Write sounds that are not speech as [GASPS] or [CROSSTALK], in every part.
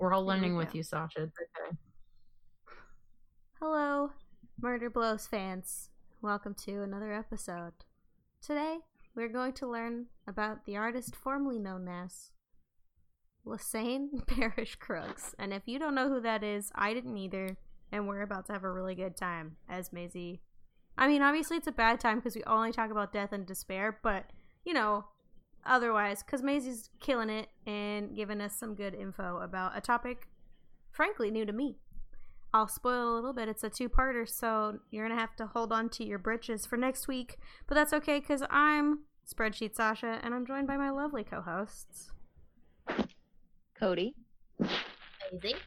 We're all learning with you, Sasha. It's okay. Hello, Murder Blows fans. Welcome to another episode. Today, we're going to learn about the artist formerly known as Lesane [LAUGHS] Parish Crooks. And if you don't know who that is, I didn't either. And we're about to have a really good time as Maisie. I mean, obviously, it's a bad time because we only talk about death and despair, but, you know, otherwise, because Maisie's killing it and giving us some good info about a topic, frankly, new to me. I'll spoil a little bit. It's a two parter, so you're going to have to hold on to your britches for next week. But that's okay because I'm Spreadsheet Sasha and I'm joined by my lovely co hosts. Cody. Amazing.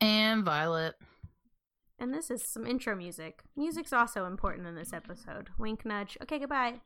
And Violet. And this is some intro music. Music's also important in this episode. Wink, nudge. Okay, goodbye.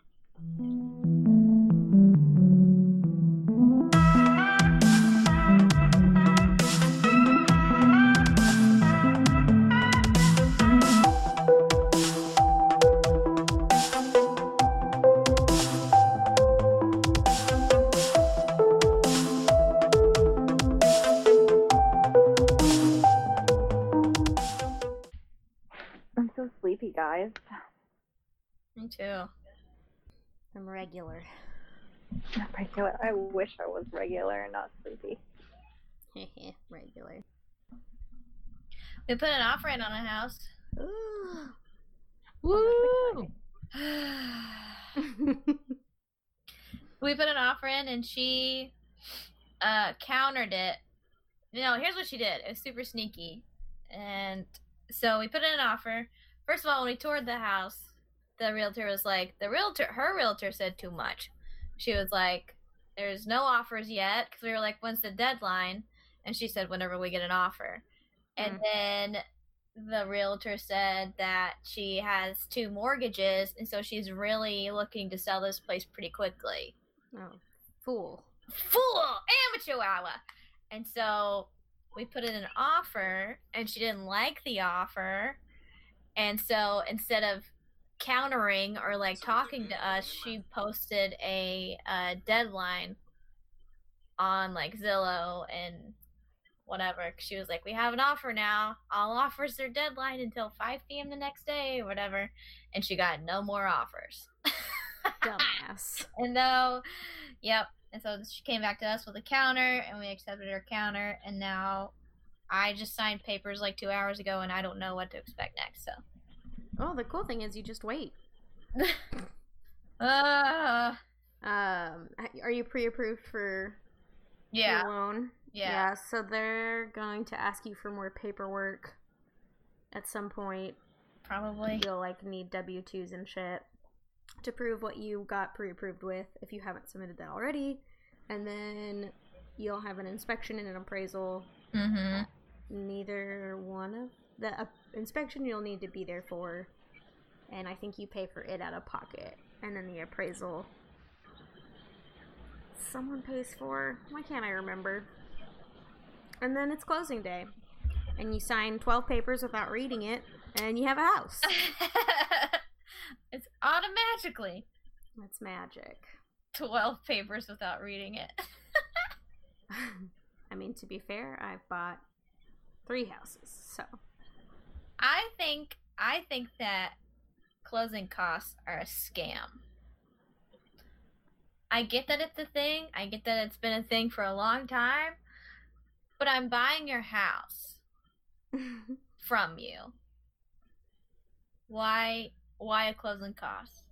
Me too. I'm regular. [LAUGHS] Not regular. I wish I was regular and not sleepy. [LAUGHS] regular. We put an offer in on a house. Woo! [SIGHS] we put an offer in and she uh countered it. No, here's what she did. It was super sneaky. And so we put in an offer. First of all, when we toured the house, the realtor was like, the realtor, her realtor said too much. She was like, there's no offers yet. Because we were like, when's the deadline? And she said, whenever we get an offer. And mm. then the realtor said that she has two mortgages. And so she's really looking to sell this place pretty quickly oh, fool. fool amateur hour and so we put in an offer and she didn't like the offer and so instead of countering or like talking to us she posted a uh, deadline on like zillow and whatever. she was like we have an offer now all offers are deadline until 5 p.m the next day or whatever and she got no more offers Dumbass. [LAUGHS] and though, yep. And so she came back to us with a counter, and we accepted her counter. And now, I just signed papers like two hours ago, and I don't know what to expect next. So, Oh, the cool thing is you just wait. [LAUGHS] uh, Um, are you pre-approved for yeah, your loan? yeah, So they're going to ask you for more paperwork at some point. probably. You'll like need W twos and shit to prove what you got pre-approved with if you haven't submitted that already, and then you'll have an inspection and an appraisal. Mm-hmm. Neither one of the uh, inspection you'll need to be there for, and I think you pay for it out of pocket, and then the appraisal someone pays for. Why can't I remember? And then it's closing day, and you sign twelve papers without reading it, and you have a house. [LAUGHS] it's automatically That's magic. twelve papers without reading it. [LAUGHS] I mean, to be fair, I've bought three houses, so I think I think that closing costs are a scam. I get that it's a thing. I get that it's been a thing for a long time. But I'm buying your house [LAUGHS] from you. Why why a closing cost?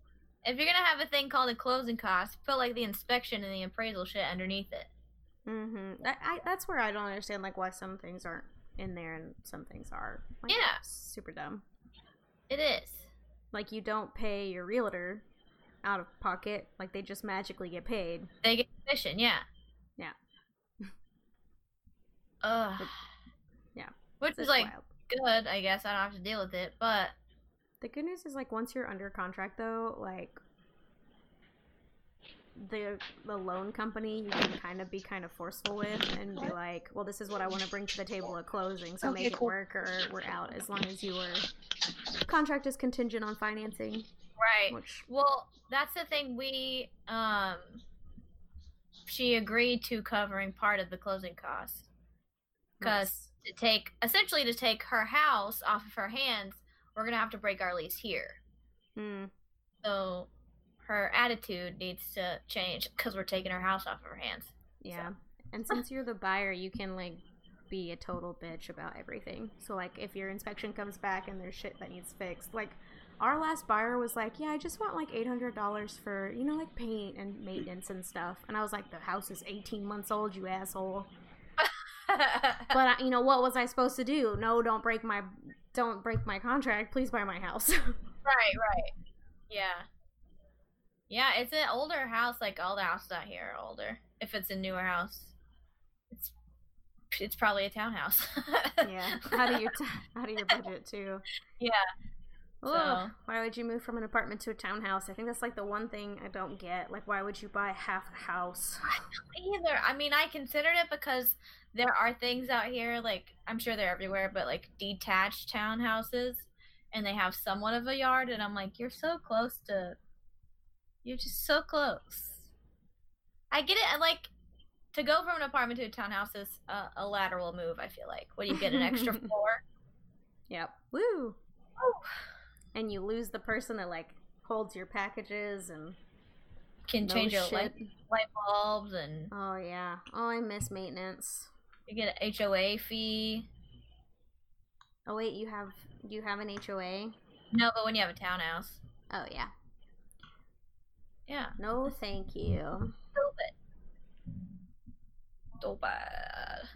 If you're gonna have a thing called a closing cost, put like the inspection and the appraisal shit underneath it. hmm I, I, that's where I don't understand like why some things aren't in there and some things are. Like, Yeah. super dumb. It is. Like you don't pay your realtor out of pocket. Like they just magically get paid. They get commission, yeah. Yeah. [LAUGHS] Ugh. But- yeah. Which is like wild. good, I guess. I don't have to deal with it, but The good news is like once you're under contract though, like the the loan company you can kind of be kind of forceful with and be like, well, this is what I want to bring to the table at closing, so Okay, make it work or we're out as long as your contract is contingent on financing. right. Which Well, that's the thing. We um she agreed to covering part of the closing costs. Because to take essentially to take her house off of her hands, we're gonna have to break our lease here. Mm, So her attitude needs to change because we're taking her house off of her hands. yeah. And since you're the buyer, you can like be a total bitch about everything. So like if your inspection comes back and there's shit that needs fixed, like our last buyer was like, "Yeah, I just want like eight hundred dollars for you know like paint and maintenance and stuff." And I was like, "The house is eighteen months old, you asshole." [LAUGHS] But I, you know what was I supposed to do? No, don't break my don't break my contract. Please buy my house. [LAUGHS] right, right. Yeah. Yeah, it's an older house. Like all the houses out here are older. If it's a newer house, it's it's probably a townhouse. [LAUGHS] yeah, out of your t- out of your budget too. [LAUGHS] Yeah. Ugh, So- why would you move from an apartment to a townhouse? I think that's like the one thing I don't get. Like, why would you buy half a house? Either. I mean, I considered it because there are things out here, like, I'm sure they're everywhere, but like detached townhouses, and they have somewhat of a yard, and I'm like, you're so close to. You're just so close. I get it, and like, to go from an apartment to a townhouse is a, a lateral move, I feel like. When you get an extra [LAUGHS] floor. Yep. Woo. And you lose the person that like holds your packages and Can change your light, light bulbs, and Oh yeah. Oh, I miss maintenance. you get an HOA fee. Oh wait, you have you have an HOA? No, but when you have a townhouse. Oh yeah. Yeah. No, thank you. stupid. Bad.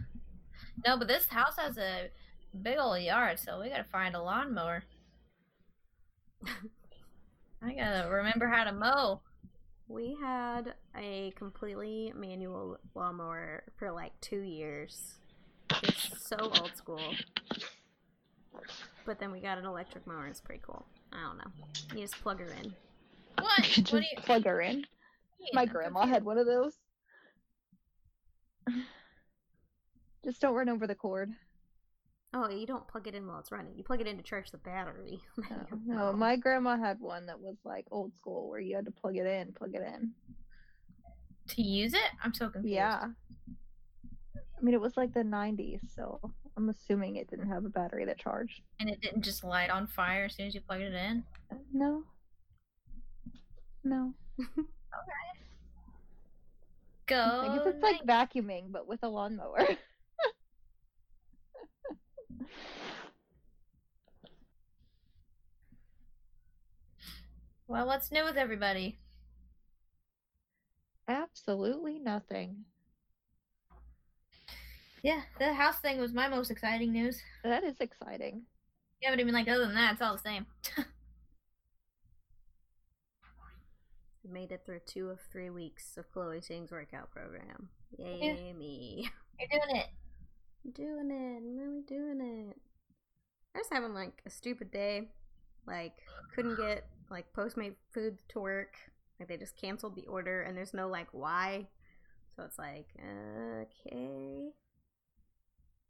No, but this house has a big old yard, so we gotta find a lawnmower. [LAUGHS] I gotta remember how to mow. We had a completely manual lawnmower for like two years. It's so old school. But then we got an electric mower. It's pretty cool. I don't know. You just plug her in. What? [LAUGHS] Just what you? plug her in. My grandma had one of those. [SIGHS] Just don't run over the cord. Oh, you don't plug it in while it's running. You plug it in to charge the battery. [LAUGHS] No, no, my grandma had one that was like old school where you had to plug it in, plug it in. to use it. I'm so confused. Yeah. I mean, it was like the 90s, so I'm assuming it didn't have a battery that charged. And it didn't just light on fire as soon as you plugged it in. Uh, No. No. Go. I guess it's like vacuuming, but with a lawnmower. [LAUGHS] Well, what's new with everybody? Absolutely nothing. Yeah, the house thing was my most exciting news. That is exciting. Yeah, but even like other than that, it's all the same. [LAUGHS] We made it through two of three weeks of Chloe Ting's workout program. Yay Yeah. me. You're doing it. I'm doing it. I'm really doing it. I was having like a stupid day. Like couldn't get like Postmate food to work. Like they just canceled the order and there's no like why. So it's like okay.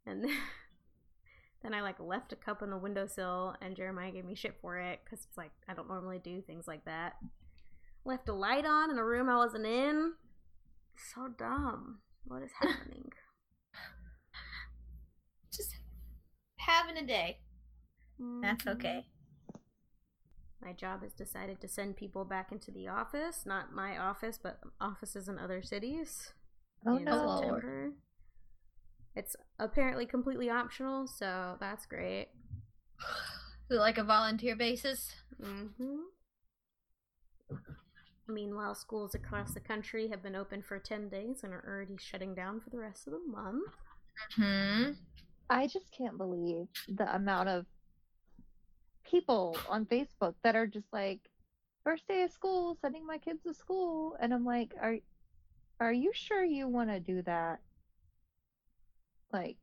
And then, [LAUGHS] then I like left a cup on the windowsill and Jeremiah gave me shit for it cuz it's like I don't normally do things like that. Left a light on in a room I wasn't in. So dumb. What is [LAUGHS] happening? Just having a day. That's Mhm. okay. My job has decided to send people back into the office, not my office, but offices in other cities Oh no. September. It's apparently completely optional, so that's great. [SIGHS] Like a volunteer basis. hmm Meanwhile, schools across the country have been open for 10 days and are already shutting down for the rest of the month. Hmm. I just can't believe the amount of people on Facebook that are just like, first day of school, sending my kids to school, and I'm like, are are you sure you want to do that? Like,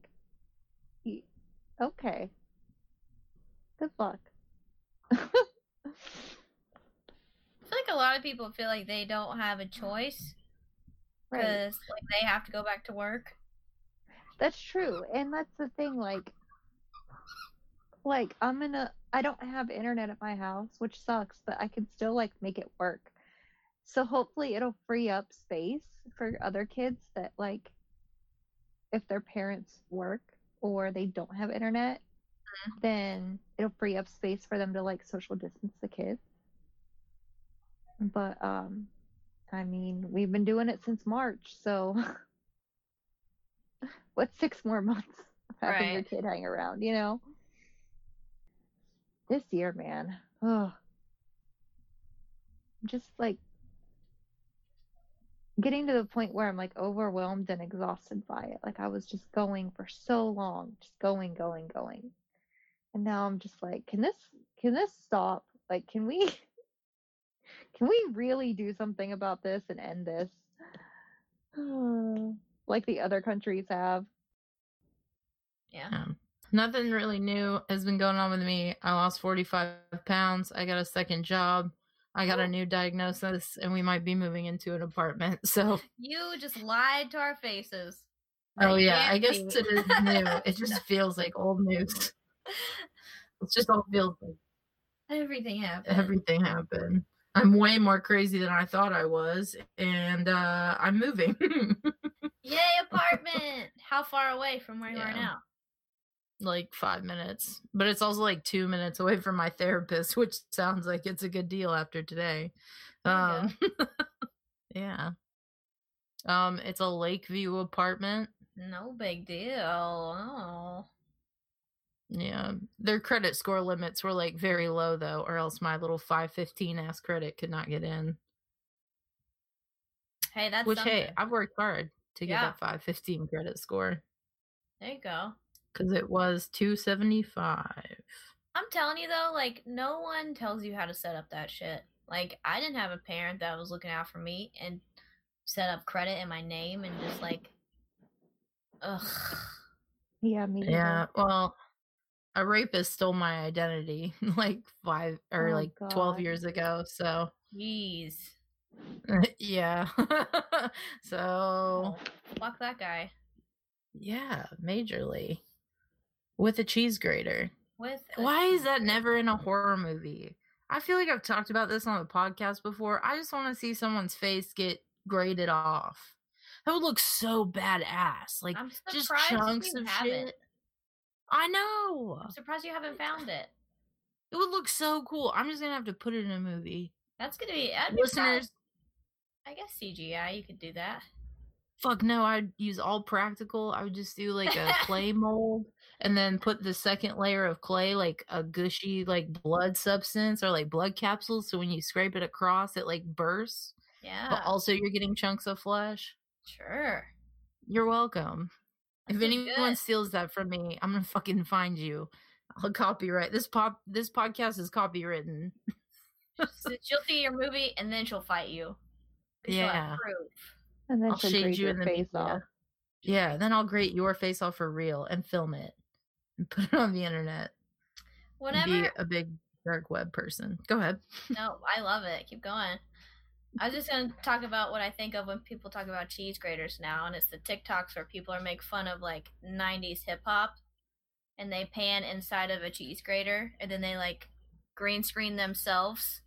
okay. Good luck. [LAUGHS] Feel like a lot of people feel like they don't have a choice right. because like they have to go back to work. That's true. And that's the thing, like like I'm in a I don't have internet at my house, which sucks, but I can still like make it work. So hopefully it'll free up space for other kids that like if their parents work or they don't have internet, mm-hmm. then it'll free up space for them to like social distance the kids. But um I mean, we've been doing it since March, so [LAUGHS] what's six more months of having your kid hang around, you know? This year, man. Oh. I'm just like getting to the point where I'm like overwhelmed and exhausted by it. Like I was just going for so long, just going, going, going. And now I'm just like, can this can this stop? Like can we can we really do something about this and end this? [SIGHS] like the other countries have. Yeah. Yeah. Nothing really new has been going on with me. I lost 45 pounds. I got a second job. I got a oh. new diagnosis, and we might be moving into an apartment. [LAUGHS] So, You just lied to our faces. oh Like, yeah, I guess it is new. [LAUGHS] It just feels like old news. [LAUGHS] It just all feels like Everything happened. everything happened. I'm way more crazy than I thought I was, and uh, I'm moving. [LAUGHS] Yay, apartment! How far away from where you are now? like five minutes, but it's also like two minutes away from my therapist, [LAUGHS] which sounds like it's a good deal after today. Um, [LAUGHS] yeah. Um, it's a Lakeview apartment. No big deal. Oh. Yeah, their credit score limits were like very low though, or else my little five fifteen ass credit could not get in. Hey, that's Which hey. I've worked hard to get that five fifteen credit score There you go. because it was two seventy five. I'm telling you though, like no one tells you how to set up that shit. Like I didn't have a parent that was looking out for me and set up credit in my name and just like, ugh. Yeah, me. Yeah, well, a rapist stole my identity [LAUGHS] like five or Oh, like 12 years ago. So, Jeez. [LAUGHS] yeah. [LAUGHS] so, Fuck that guy. yeah, majorly. With a cheese grater. With Why is that never in a horror movie? I feel like I've talked about this on the podcast before. I just want to see someone's face get grated off. That would look so badass. Like, just chunks of haven't. shit. I know. I'm surprised you haven't found it. It would look so cool. I'm just gonna have to put it in a movie. That's gonna be that'd Listeners, prob- I guess CGI. You could do that. fuck no, I'd use all practical. I would just do like a clay [LAUGHS] mold and then put the second layer of clay, like a gushy like blood substance or like blood capsules. So when you scrape it across, it like bursts. Yeah. But also you're getting chunks of flesh. sure. You're welcome. If anyone good. steals that from me, I'm gonna fucking find you. I'll copyright this pop. This podcast is copywritten. So she'll see your movie and then she'll fight you. 'Cause she'll have Yeah. proof. And then I'll she'll shade you in the face media. off. Yeah, then I'll grate your face off for real and film it and [LAUGHS] put it on the internet. and Whenever Be a big dark web person. Go ahead. No, I love it. Keep going. I was just gonna talk about what I think of when people talk about cheese graters now, and it's the TikToks where people are make fun of like '90s hip hop, and they pan inside of a cheese grater, and then they like green screen themselves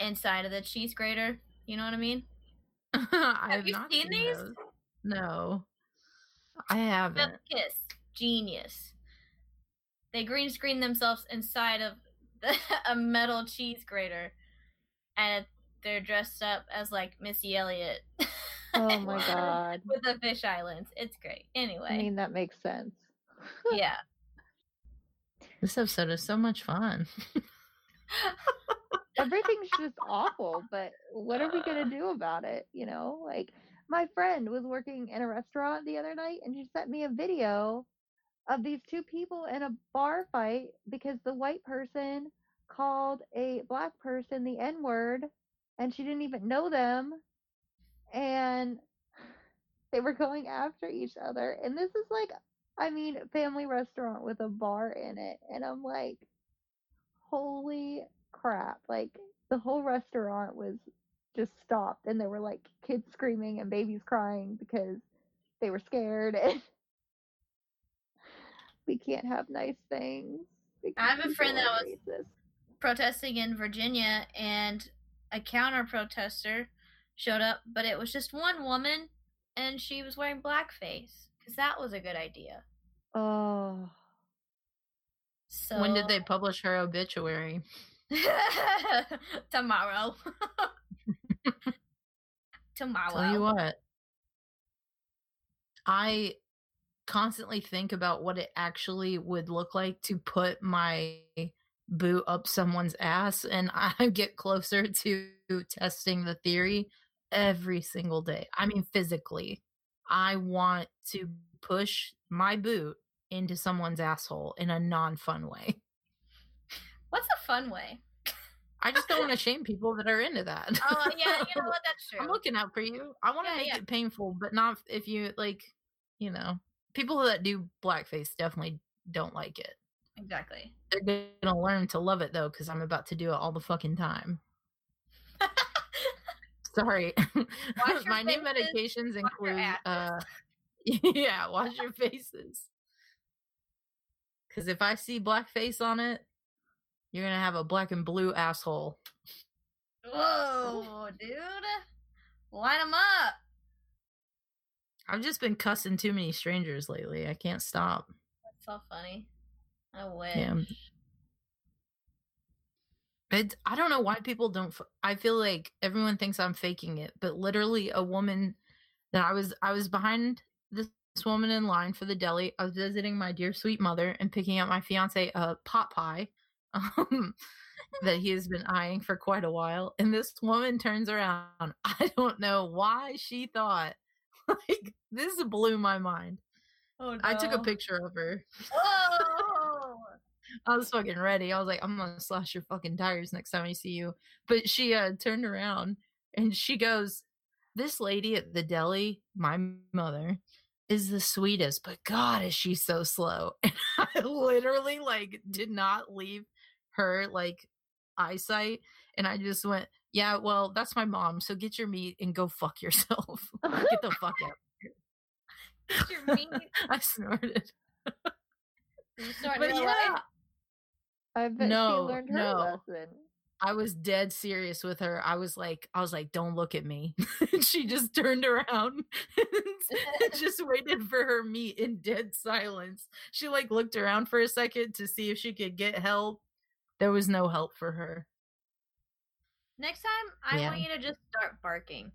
inside of the cheese grater. You know what I mean? [LAUGHS] I Have you seen these? those. No, I haven't. Kiss, genius. They green screen themselves inside of the, [LAUGHS] a metal cheese grater, and they're dressed up as like Missy Elliott. [LAUGHS] Oh my [LAUGHS] god. with the fisheye lens. It's great. Anyway. I mean, that makes sense. [LAUGHS] yeah. This episode is so much fun. Everything's just awful, but what are we gonna do about it? You know, like my friend was working in a restaurant the other night and she sent me a video of these two people in a bar fight because the white person called a black person the N word and she didn't even know them and they were going after each other. And this is like I mean, family restaurant with a bar in it. And I'm like, holy crap. Like, the whole restaurant was just stopped. And there were like kids screaming and babies crying because they were scared. And [LAUGHS] we can't have nice things. I have a friend that was- racist. Protesting in Virginia, and a counter protester showed up, but it was just one woman and she was wearing blackface because that was a good idea. Oh. So When did they publish her obituary? [LAUGHS] tomorrow? [LAUGHS] tomorrow. Tell you what, I constantly think about what it actually would look like to put my boot up someone's ass, and [LAUGHS] I get closer to testing the theory every single day. I mean, physically, I want to push my boot into someone's asshole in a non fun way. What's a fun way? I just don't want to [LAUGHS] shame people that are into that. Oh yeah, you know what? That's [LAUGHS] true. I'm looking out for you. I want to Yeah, make yeah. it painful, but not if you like, you know, people that do blackface definitely don't like it. Exactly. They're gonna learn to love it though, because I'm about to do it all the fucking time. [LAUGHS] Sorry, [LAUGHS] my new medications include uh, [LAUGHS] yeah, wash your faces. Because if I see blackface on it, you're gonna have a black and blue asshole. Whoa, dude! Line them up. I've just been cussing too many strangers lately. I can't stop. That's so funny. I wish. Yeah. It, I don't know why people don't. I feel like everyone thinks I'm faking it, but literally, a woman that I was I was behind this woman in line for the deli. I was visiting my dear sweet mother and picking up my fiance a pot pie [LAUGHS] um, that he has been eyeing for quite a while. And this woman turns around. [LAUGHS] I don't know why she thought [LAUGHS] like this blew my mind. Oh, no. I took a picture of her. Whoa! I was fucking ready. I was like, I'm gonna slash your fucking tires next time I see you. But she uh turned around and she goes, This lady at the deli, my mother, is the sweetest, but God is she so slow. [LAUGHS] And I literally like did not leave her like eyesight. And I just went, Yeah, well, that's my mom. So get your meat and go fuck yourself. [LAUGHS] [LAUGHS] get the fuck out. Get your meat. I snorted. You start But yeah? I bet No, she learned her no. lesson. I was dead serious with her. I was like, I was like, don't look at me. [LAUGHS] She just turned around [LAUGHS] and [LAUGHS] just waited for her meat in dead silence. She like looked around for a second to see if she could get help. There was no help for her. Next time, I Yeah. want you to just start barking.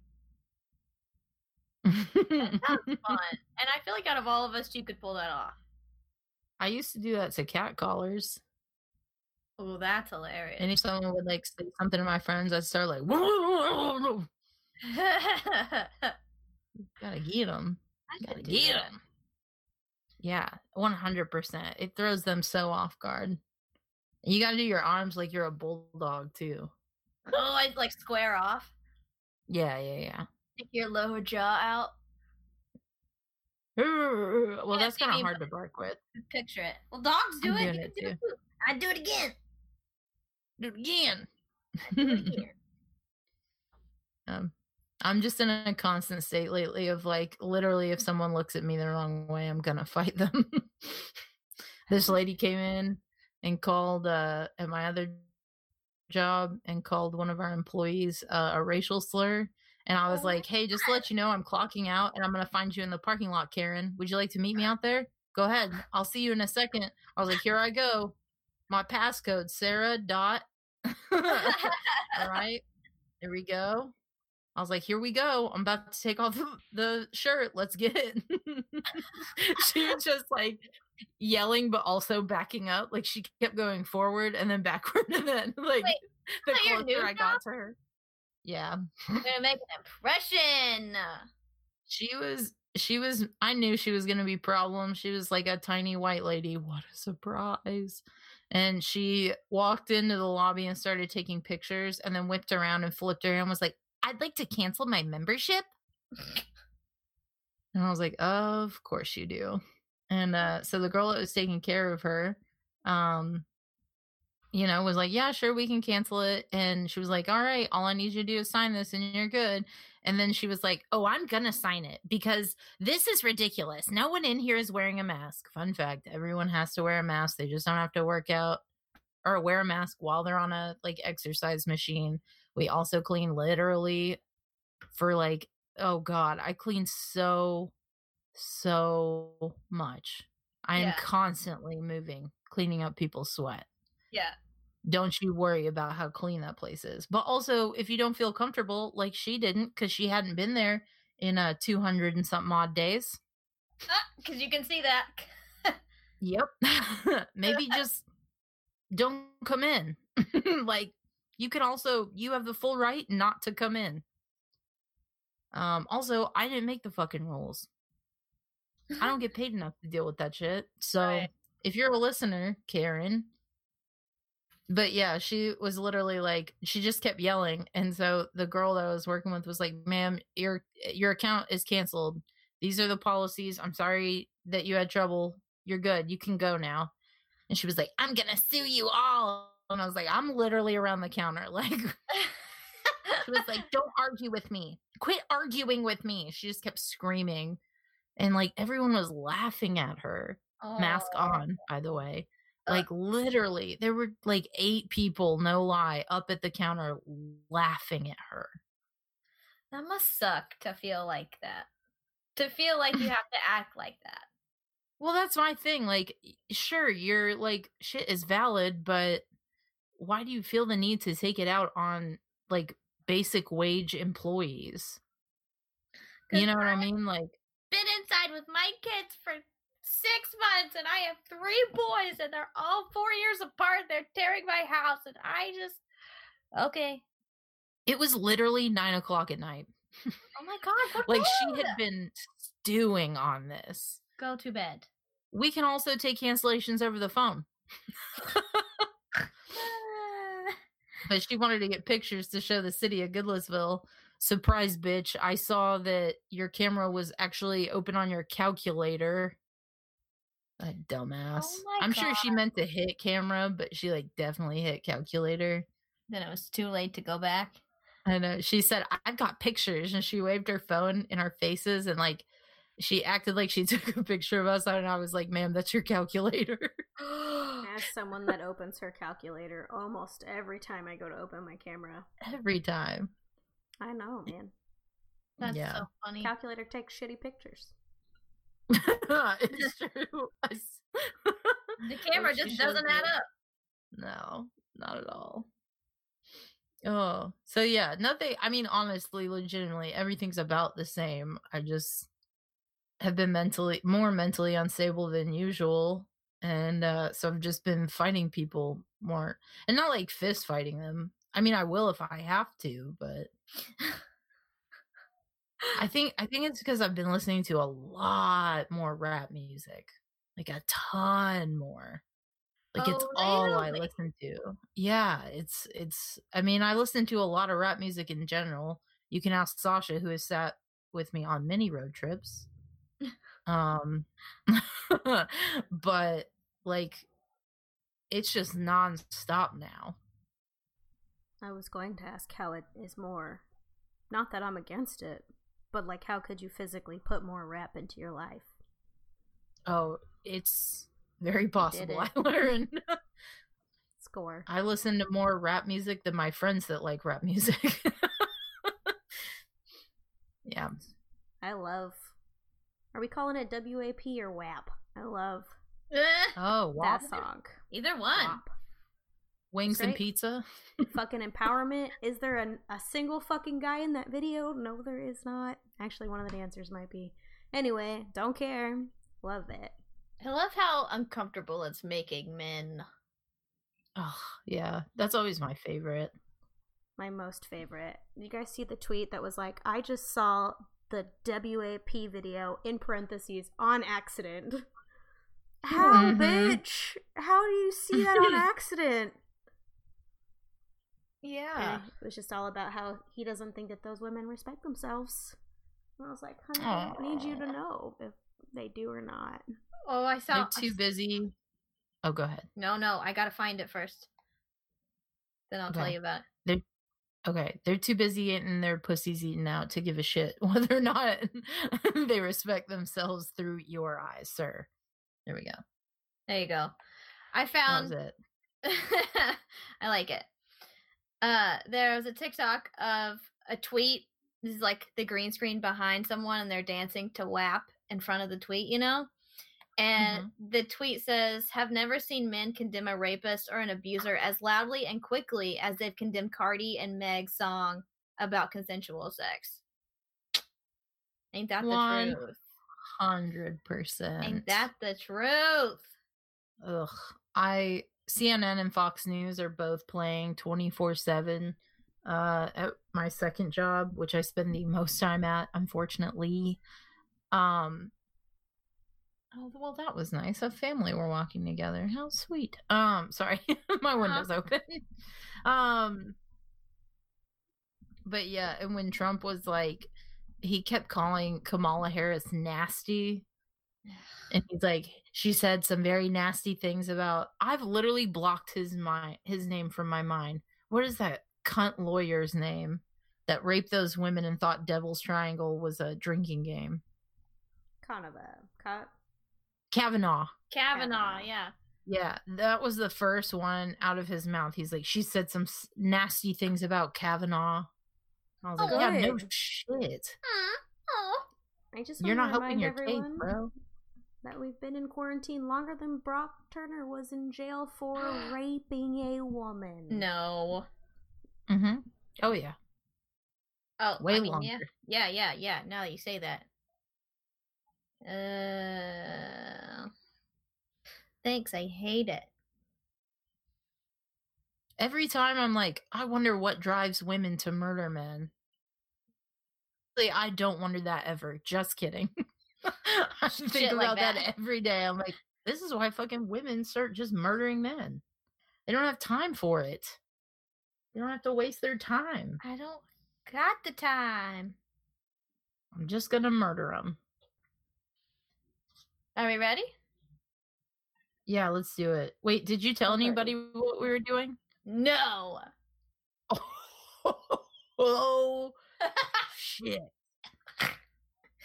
That's fun. And I feel like out of all of us, you could pull that off. I used to do that to cat callers. Oh, that's hilarious. And if someone would like say something to my friends, I'd start like, [LAUGHS] gotta get them. I Gotta get them. Yeah, 100%. It throws them so off guard. You gotta do your arms like you're a bulldog too. oh, I like square off. Yeah, yeah, yeah. Stick your lower jaw out. Well, Yeah, that's kind of hard to bark with. Picture it. Well, dogs do I'm it. You it do too. it. I do it again. Do it again. Do it again. um, I'm just in a constant state lately of like, literally, if someone looks at me the wrong way, I'm gonna [LAUGHS] fight them. this [LAUGHS] lady came in and called uh, at my other job and called one of our employees uh, a racial slur. And I was Oh like, hey, just to let you know, I'm clocking out and I'm going to find you in the parking lot, Karen. Would you like to meet me out there? Go ahead. I'll see you in a second. I was like, here I go. My passcode, Sarah dot. [LAUGHS] [LAUGHS] All right. Here we go. I was like, here we go. I'm about to take off the, the shirt. Let's get it. [LAUGHS] she was just like yelling, but also backing up. Like she kept going forward and then backward. And then, like, Wait, the closer I got to her. Yeah. I'm gonna make an impression. She was, she was, I knew she was going to be problem. She was like a tiny white lady. What a surprise. And she walked into the lobby and started taking pictures and then whipped around and flipped her and was like, I'd like to cancel my membership. And I was like, Of course you do. And uh so the girl that was taking care of her, um, you know, was like, Yeah, sure, we can cancel it. And she was like, All right, all I need you to do is sign this and you're good. And then she was like, Oh, I'm gonna sign it because this is ridiculous. No one in here is wearing a mask. Fun fact, everyone has to wear a mask. They just don't have to work out or wear a mask while they're on a like exercise machine, We also clean literally for like, oh God, I clean so, so much. I am Yeah. constantly moving, cleaning up people's sweat. Yeah. Don't you worry about how clean that place is. But also, if you don't feel comfortable, like she didn't, because she hadn't been there in uh 200 and something odd days. Because you can see that. Yep. [LAUGHS] Maybe just don't come in. [LAUGHS] like you can also you have the full right not to come in. Um also, I didn't make the fucking rules. I don't [LAUGHS] get paid enough to deal with that shit. So Right. if you're a listener, Karen. But yeah, she was literally like she just kept yelling and so the girl that I was working with was like, "Ma'am, your your account is canceled. These are the policies. I'm sorry that you had trouble. You're good. You can go now." And she was like, "I'm going to sue you all." And I was like, "I'm literally around the counter." [LAUGHS] Like she was like, "Don't argue with me. Quit arguing with me." She just kept screaming. And like everyone was laughing at her mask on, by the way. Like literally, there were like eight people, no lie, up at the counter laughing at her. That must suck to feel like that. To feel like you [LAUGHS] have to act like that. Well, that's my thing. Like, sure, your like shit is valid, but why do you feel the need to take it out on like basic wage employees? You know what I- mean? Like, Been inside with my kids for six months and I have three boys and they're all four years apart. They're tearing my house and I just. Okay. it was literally nine o'clock at night. [LAUGHS] Oh my god. Like, she had been stewing on this. Go to bed. We can also take cancellations over the phone. [SIGHS] but she wanted to get pictures to show the city of Goodlettsville. Surprise, bitch! I saw that your camera was actually open on your calculator. A dumbass. Oh I'm sure she meant to hit camera, but she like definitely hit calculator. then it was too late to go back. I know. She said, "I- "I've got pictures," and she waved her phone in our faces, and like she acted like she [LAUGHS] took a picture of us. And I was like, "Ma'am, that's your calculator." [LAUGHS] As someone that opens her calculator almost every time I go to open my camera. Every time. I know, man. That's Yeah. so funny. Calculator takes shitty pictures. [LAUGHS] it's [LAUGHS] true. The [LAUGHS] camera just doesn't add up. No, not at all. Oh, so yeah, nothing. I mean, honestly, legitimately, everything's about the same. I just have been mentally more mentally unstable than usual, and uh so I've just been fighting people more, and not like fist fighting them. I mean, I will if I have to, but I think I think it's because I've been listening to a lot more rap music, like a ton more. Like it's Oh, all I listen to. Yeah, it's it's. I mean, I listen to a lot of rap music in general. You can ask Sasha, who has sat with me on many road trips. Um, [LAUGHS] but like, it's just nonstop now. I was going to ask how it is more. Not that I'm against it, but like, how could you physically put more rap into your life? Oh, it's very possible. [LAUGHS] it. I learned. [LAUGHS] Score. I listen to more rap music than my friends that like rap music. [LAUGHS] yeah. I love. Are we calling it WAP or WAP? I love Oh, wow. that song. Either one. WAP. Wings and pizza. fucking [LAUGHS] empowerment. Is there a, a single fucking guy in that video? No, there is not. Actually, one of the dancers might be. Anyway, don't care. Love it. I love how uncomfortable it's making men. Oh, yeah. That's always my favorite. My most favorite. You guys see the tweet that was like, I just saw the WAP video in parentheses on accident. [LAUGHS] How, Mhm. bitch? How do you see that on [LAUGHS] accident? Yeah. And it was just all about how he doesn't think that those women respect themselves. And I was like, honey, I don't need you to know if they do or not. Oh, I saw. They're too busy. Oh, go ahead. No, no, I gotta find it first. Then I'll tell you about it. Okay, they're too busy getting their pussies eaten out to give a shit [LAUGHS] whether or not [LAUGHS] they respect themselves through your eyes, sir. There we go. There you go. I That was found. it. [LAUGHS] I like it. Uh there was a TikTok of a tweet. This is like the green screen behind someone and they're dancing to WAP in front of the tweet, you know? And the tweet says, Have never seen men condemn a rapist or an abuser as loudly and quickly as they've condemned Cardi and Meg's song about consensual sex. Ain't that One the truth? Hundred percent. Ain't that the truth? Ugh. I CNN and Fox News are both playing 24/7 uh at my second job, which I spend the most time at, unfortunately. Um Oh, well that was nice. A family were walking together. How sweet. Um sorry. [LAUGHS] my window's open. Um but yeah, and when Trump was like he kept calling Kamala Harris nasty and he's like she said some very nasty things about i've literally blocked his mind his name from my mind what is that cunt lawyer's name that raped those women and thought devil's triangle was a drinking game Kind of a cut. kavanaugh Kavanaugh, Kavanaugh. yeah. yeah that was the first one out of his mouth he's like she said some s- nasty things about kavanaugh i was like Oh, yeah no good. shit Oh. I just you're not helping remind your case bro that we've been in quarantine longer than Brock Turner was in jail for [GASPS] raping a woman. No. mm-hmm oh yeah Oh, way I mean, longer yeah, yeah, yeah, yeah. Now that you say that, uh, thanks. I hate it. every time I'm like, I wonder what drives women to murder men. I don't wonder that ever. Just kidding. [LAUGHS] [LAUGHS] I think Shit like about that. that. every day. I'm like, this is why fucking women start just murdering men. They don't have time for it. They don't have to waste their time. I don't got the time. I'm just gonna murder them. Are we ready? Yeah, let's do it. Wait, did you tell anybody what we were doing? No. [LAUGHS] Oh, [LAUGHS] shit.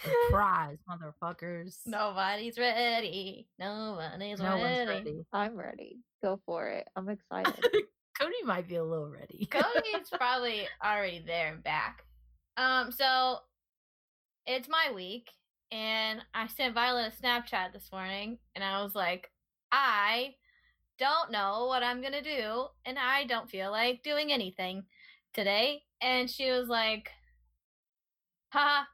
Surprise, motherfuckers. Nobody's ready. Nobody's no ready. one's ready. I'm ready. Go for it. I'm [LAUGHS] excited. Cody might be a little ready. Cody's [LAUGHS] probably already there and back. Um, so it's my week, and I sent Violet a Snapchat this morning, and I was like, I don't know what I'm gonna do, and I don't feel like doing anything today. And she was like, haha,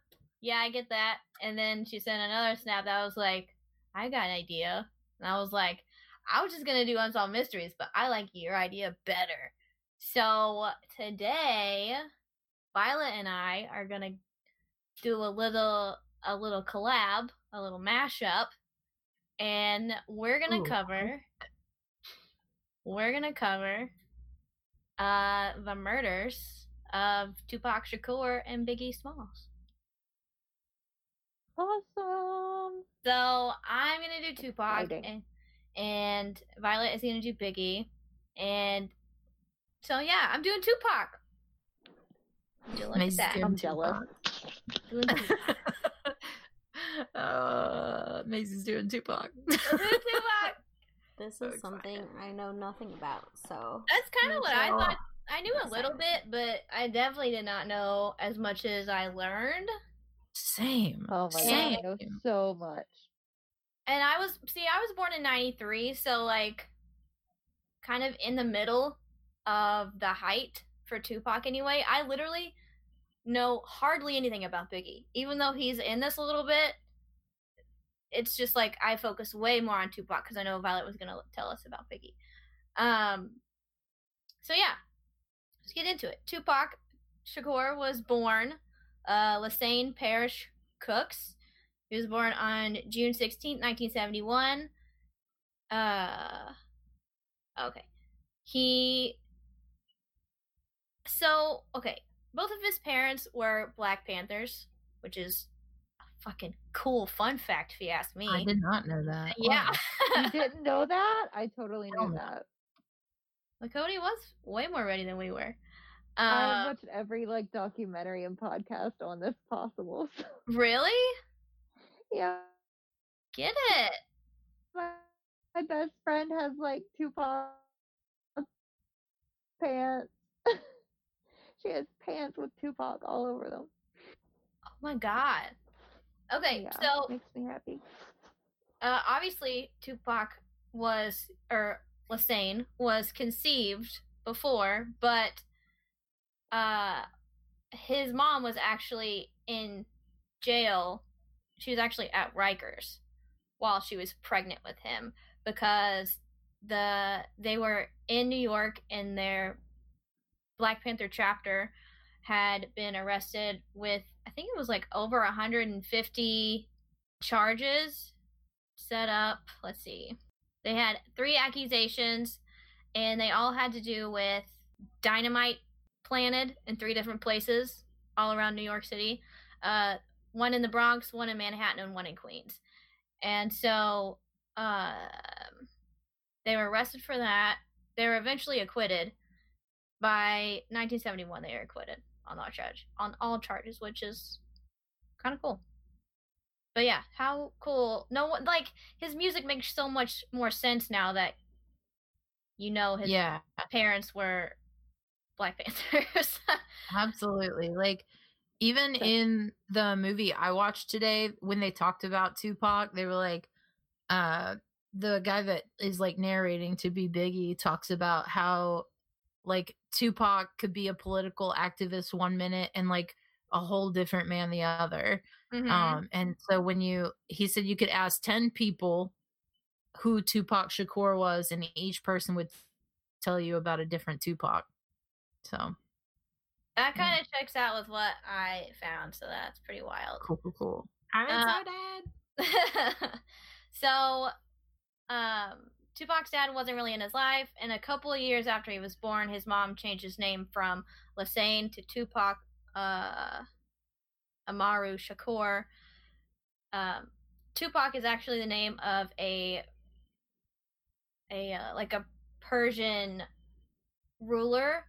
yeah, I get that. And then she sent another snap that was like, I got an idea. And I was like, I was just gonna do unsolved mysteries, but I like your idea better. So today, Violet and I are gonna do a little a little collab, a little mashup, and we're gonna cover we're gonna cover uh the murders of Tupac Shakur and Biggie Smalls. Awesome. So I'm gonna do Tupac Exciting. and and Violet is gonna do Biggie. And so yeah, I'm doing Tupac. Would you look at that? doing I'm jealous. Tupac. Doing [LAUGHS] uh, Maisie's doing Tupac. Doing Tupac. [LAUGHS] This So is something. I know nothing about, so That's kind of what I thought. I knew a little bit, but I definitely did not know as much as I learned. Same. Oh my Same. god, I know so much. And I was see, I was born in '93, so like, kind of in the middle of the height for Tupac. Anyway, I literally know hardly anything about Biggie, even though he's in this a little bit. It's just like I focus way more on Tupac because I know Violet was gonna tell us about Biggie. Um, so yeah, let's get into it. Tupac Shakur was born uh, Lesane Parish Crooks. He was born on June 16th, 1971. Uh okay. He So, okay. Both of his parents were Black Panthers, which is a fucking cool fun fact if you ask me. I did not know that. yeah. Wow. [LAUGHS] You didn't know that? I totally Hell knew that. Well, Cody was way more ready than we were. I Uh, watched every like documentary and podcast on this possible. [LAUGHS] so- really? yeah, Get it. my, my best friend has like Tupac pants. [LAUGHS] she has pants with Tupac all over them. Oh my god. Okay, Yeah, so makes me happy. uh, obviously Tupac was or Lesane was conceived before, but uh his mom was actually in jail. She was actually at Rikers while she was pregnant with him because the they were in New York and their Black Panther chapter had been arrested with I think it was like over 150 charges set up. Let's see. They had three accusations and they all had to do with dynamite planted in three different places all around New York City. Uh, one in the Bronx, one in Manhattan, and one in Queens. And so um, they were arrested for that. They were eventually acquitted. By 1971, they were acquitted on all charge on all charges, which is kind of cool. But yeah, how cool! No one like his music makes so much more sense now that you know his Yeah, parents were Black Panthers. [LAUGHS] absolutely. Like even So- in the movie I watched today when they talked about Tupac, they were like uh the guy that is like narrating to be Biggie talks about how like Tupac could be a political activist one minute and like a whole different man the other. Mhm. Um, and so when you, he said you could ask 10 people who Tupac Shakur was, and each person would tell you about a different Tupac. So that kind of checks out with what I found, so that's pretty wild. cool, cool, cool. I'm Uh, so dad. [LAUGHS] so, um, Tupac's dad wasn't really in his life, and a couple of years after he was born, his mom changed his name from Lesane to Tupac uh, Amaru Shakur. Um, Tupac is actually the name of a a uh, like a Persian ruler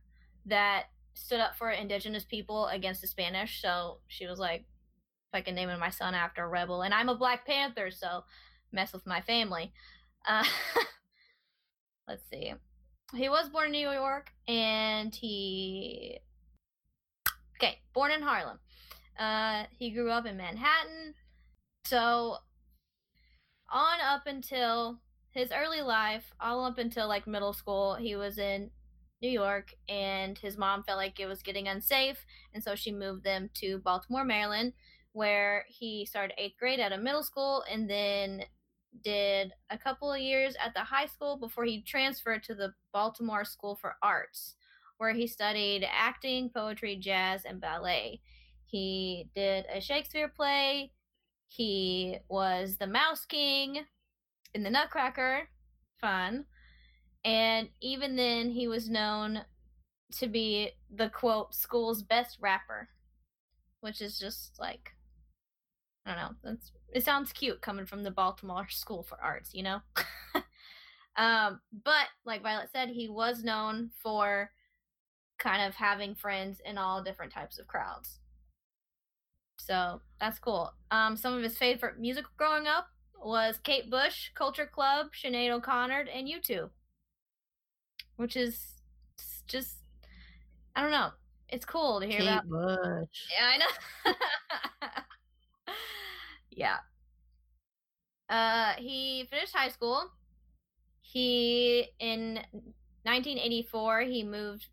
that stood up for indigenous people against the Spanish. So she was like, can name my son after a rebel, and I'm a Black Panther, so mess with my family. Uh, [LAUGHS] let's see. He was born in New York, and he okay, born in Harlem. Uh, he grew up in Manhattan. So on up until his early life, all up until like middle school, he was in New York, and his mom felt like it was getting unsafe, and so she moved them to Baltimore, Maryland, where he started eighth grade at a middle school, and then did a couple of years at the high school before he transferred to the Baltimore School for Arts, where he studied acting, poetry, jazz, and ballet. He did a Shakespeare play. He was the Mouse King in the Nutcracker. Fun. And even then, he was known to be the quote, school's best rapper, which is just like, I don't know. That's, it sounds cute coming from the Baltimore [LAUGHS] School for Arts, you know? [LAUGHS] um, but like Violet said, he was known for kind of having friends in all different types of crowds. So that's cool. Um, some of his favorite music growing up was Kate Bush, Culture Club, Sinead O'Connor, and U2. Which is just, I don't know. It's cool to hear Kate about. Bush. Yeah, I know. [LAUGHS] yeah. Uh, he finished high school. He in 1984 he moved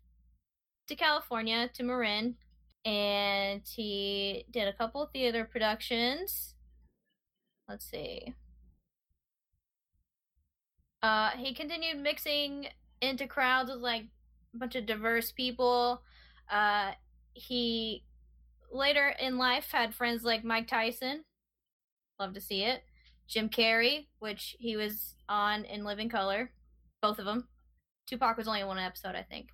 to California to Marin, and he did a couple theater productions. Let's see. Uh, he continued mixing into crowds with like a bunch of diverse people. Uh, he later in life had friends like Mike Tyson. Love to see it. Jim Carrey, which he was on in Living Color, both of them. Tupac was only in one episode, I think.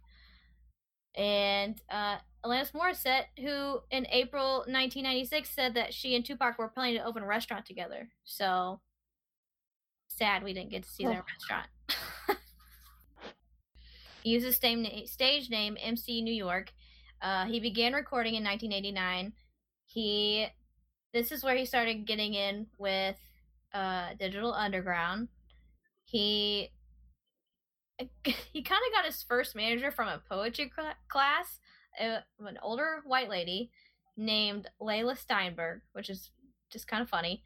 And uh, Alanis Morissette, who in April 1996 said that she and Tupac were planning to open a restaurant together. So sad we didn't get to see their restaurant. [LAUGHS] used his same stage name, MC New York. Uh, he began recording in 1989. He, this is where he started getting in with uh, Digital Underground. He, [LAUGHS] he kind of got his first manager from a poetry cl- class a, an older white lady named Leila Steinberg, which is just kind of funny,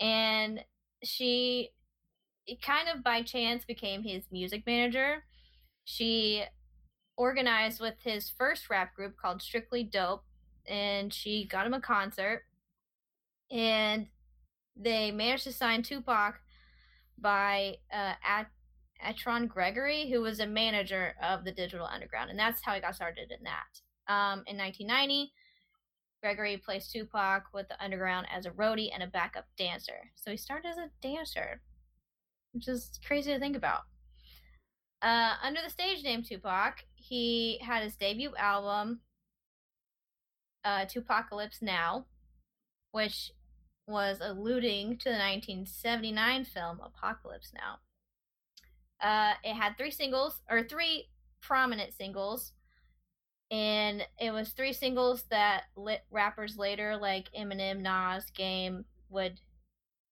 and she kind of by chance became his music manager. She organized with his first rap group called Strictly Dope, and she got him a concert, and they managed to sign Tupac by uh, At- Atron Gregory, who was a manager of the Digital Underground, and that's how he got started in that. Um, in 1990, Gregory placed Tupac with the Underground as a roadie and a backup dancer. So he started as a dancer, which is crazy to think about. Uh, under the stage name Tupac, he had his debut album, uh, Tupacalypse Now, which was alluding to the 1979 film Apocalypse Now. Uh, it had three singles, or three prominent singles, and it was three singles that lit rappers later, like Eminem, Nas, Game, would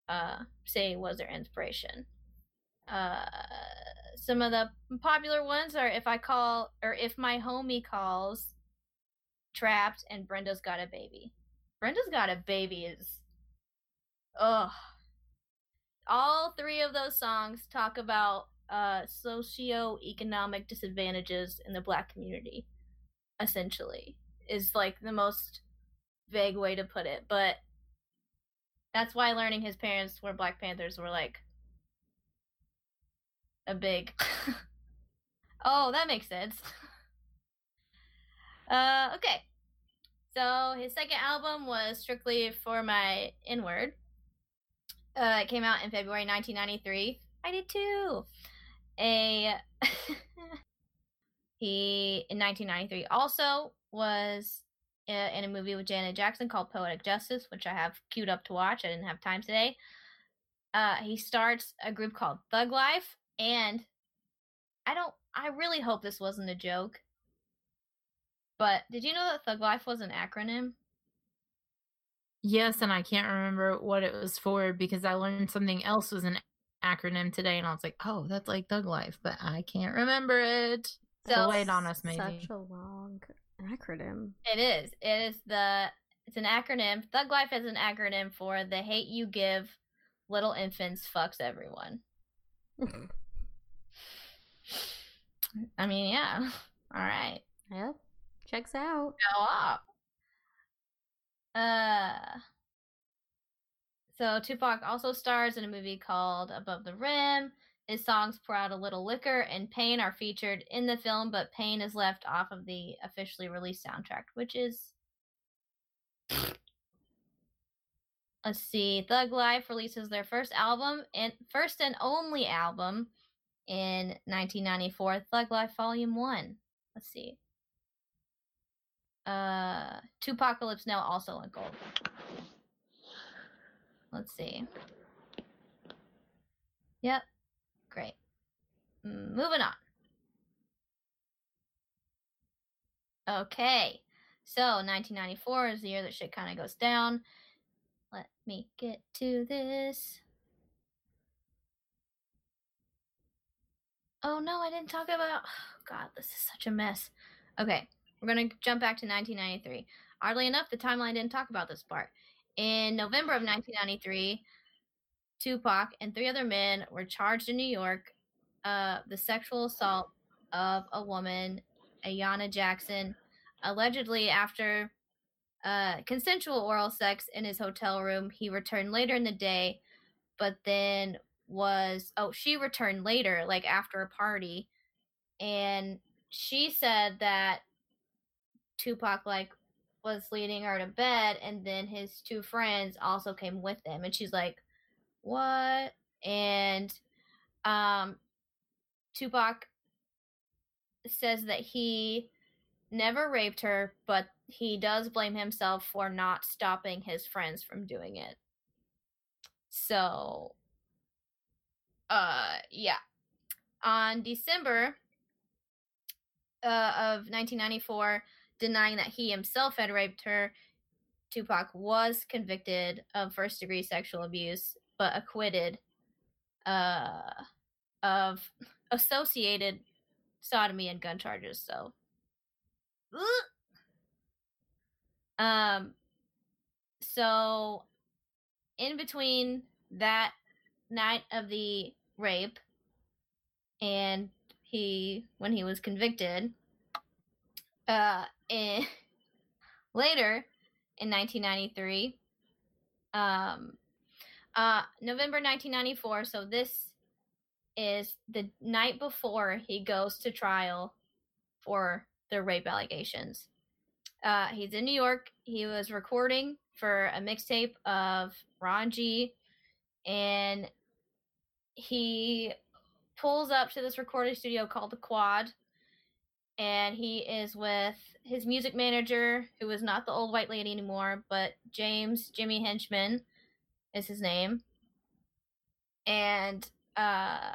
uh, say was their inspiration. Uh, some of the popular ones are "If I Call" or "If My Homie Calls," "Trapped," and "Brenda's Got a Baby." Brenda's Got a Baby is, ugh. All three of those songs talk about uh, socio-economic disadvantages in the black community essentially is like the most vague way to put it but that's why learning his parents were black panthers were like a big [LAUGHS] oh that makes sense. [LAUGHS] Uh okay. So his second album was strictly for my inward. Uh it came out in february 1993 i did too. A [LAUGHS] he in 1993 also was in a movie with Janet Jackson called Poetic Justice, which I have queued up to watch. I didn't have time today. Uh, he starts a group called Thug Life, and I don't. I really hope this wasn't a joke. But did you know that Thug Life was an acronym? Yes, and I can't remember what it was for because I learned something else was an acronym today, and I was like, "Oh, that's like Thug Life," but I can't remember it. So, so wait on us, maybe. Such a long acronym. It is. It is the. It's an acronym. Thug Life is an acronym for the hate you give little infants fucks everyone. [LAUGHS] I mean, yeah. [LAUGHS] All right. Yep. Checks out. Go up. Uh. So Tupac also stars in a movie called Above the Rim. His songs Pour Out a Little Liquor and Pain are featured in the film, but Pain is left off of the officially released soundtrack, which is. Let's see. Thug Life releases their first album and first and only album in 1994, Thug Life Volume 1. Let's see. Uh, Tupacalypse Now also went gold. Let's see. Yep. Great. Moving on. Okay. So 1994 is the year that shit kind of goes down. Let me get to this. Oh no, I didn't talk about. Oh, [SIGHS] God, this is such a mess. Okay, we're gonna jump back to 1993. Oddly enough, the timeline didn't talk about this part. In November of 1993, Tupac and three other men were charged in New York uh, the sexual assault of a woman, Ayanna Jackson, allegedly after uh, consensual oral sex in his hotel room. He returned later in the day, but then was oh she returned later, like after a party, and she said that Tupac like was leading her to bed, and then his two friends also came with him, and she's like, "What?" And um, Tupac says that he never raped her, but he does blame himself for not stopping his friends from doing it. So, uh, yeah. On December uh, of 1994, denying that he himself had raped her, Tupac was convicted of first degree sexual abuse, but acquitted uh, of associated sodomy and gun charges. So, Um, so in between that night of the rape and he when he was convicted uh in, [LAUGHS] later in 1993 um uh November 1994 so this is the night before he goes to trial for the rape allegations. Uh he's in New York. He was recording for a mixtape of Ron G and he pulls up to this recording studio called the Quad, and he is with his music manager, who is not the old white lady anymore, but James Jimmy Henchman is his name, and uh,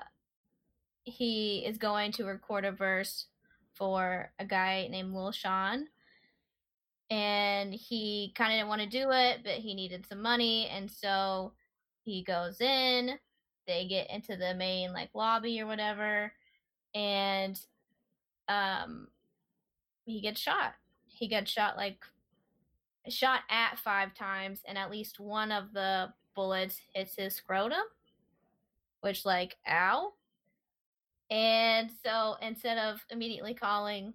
he is going to record a verse for a guy named Lil Shawn. And he kind of didn't want to do it, but he needed some money, and so he goes in they get into the main like lobby or whatever and um he gets shot. He gets shot like shot at five times and at least one of the bullets hits his scrotum which like ow. And so instead of immediately calling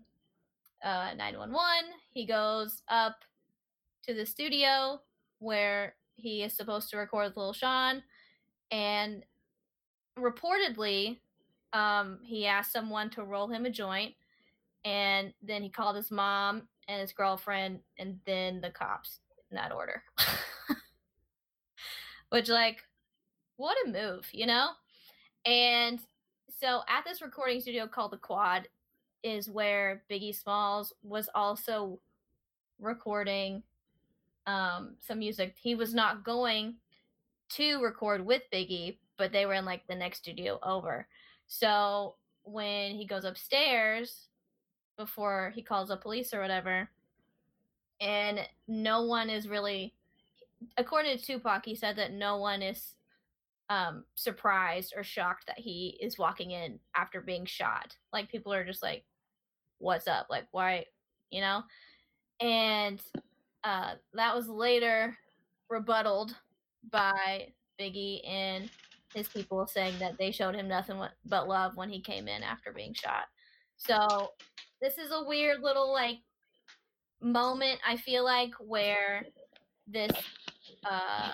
uh 911 he goes up to the studio where he is supposed to record Lil Shawn and reportedly, um, he asked someone to roll him a joint, and then he called his mom and his girlfriend, and then the cops in that order. [LAUGHS] Which, like, what a move, you know? And so at this recording studio called the Quad is where Biggie Smalls was also recording um, some music. He was not going to record with Biggie, but they were in like the next studio over. So when he goes upstairs before he calls the police or whatever, and no one is really, according to Tupac, he said that no one is um, surprised or shocked that he is walking in after being shot. Like people are just like, "What's up? Like why?" You know, and uh, that was later rebutted by Biggie and his people saying that they showed him nothing but love when he came in after being shot. So this is a weird little like moment I feel like where this uh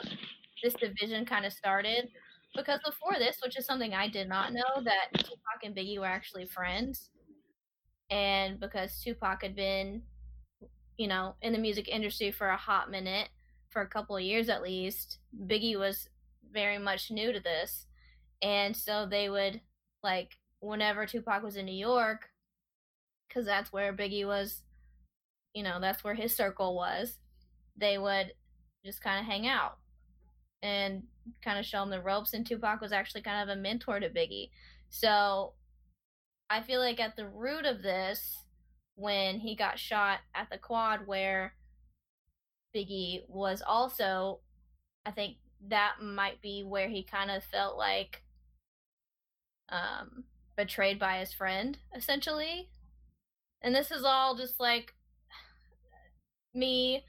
this division kind of started because before this, which is something I did not know, that Tupac and Biggie were actually friends, and because Tupac had been, you know, in the music industry for a hot minute, for a couple of years at least, Biggie was very much new to this. And so they would, like, whenever Tupac was in New York, because that's where Biggie was, you know, that's where his circle was, they would just kind of hang out and kind of show him the ropes. And Tupac was actually kind of a mentor to Biggie. So I feel like at the root of this, when he got shot at the quad, where Biggie was also, I think, that might be where he kind of felt like um betrayed by his friend essentially. And this is all just like [SIGHS] me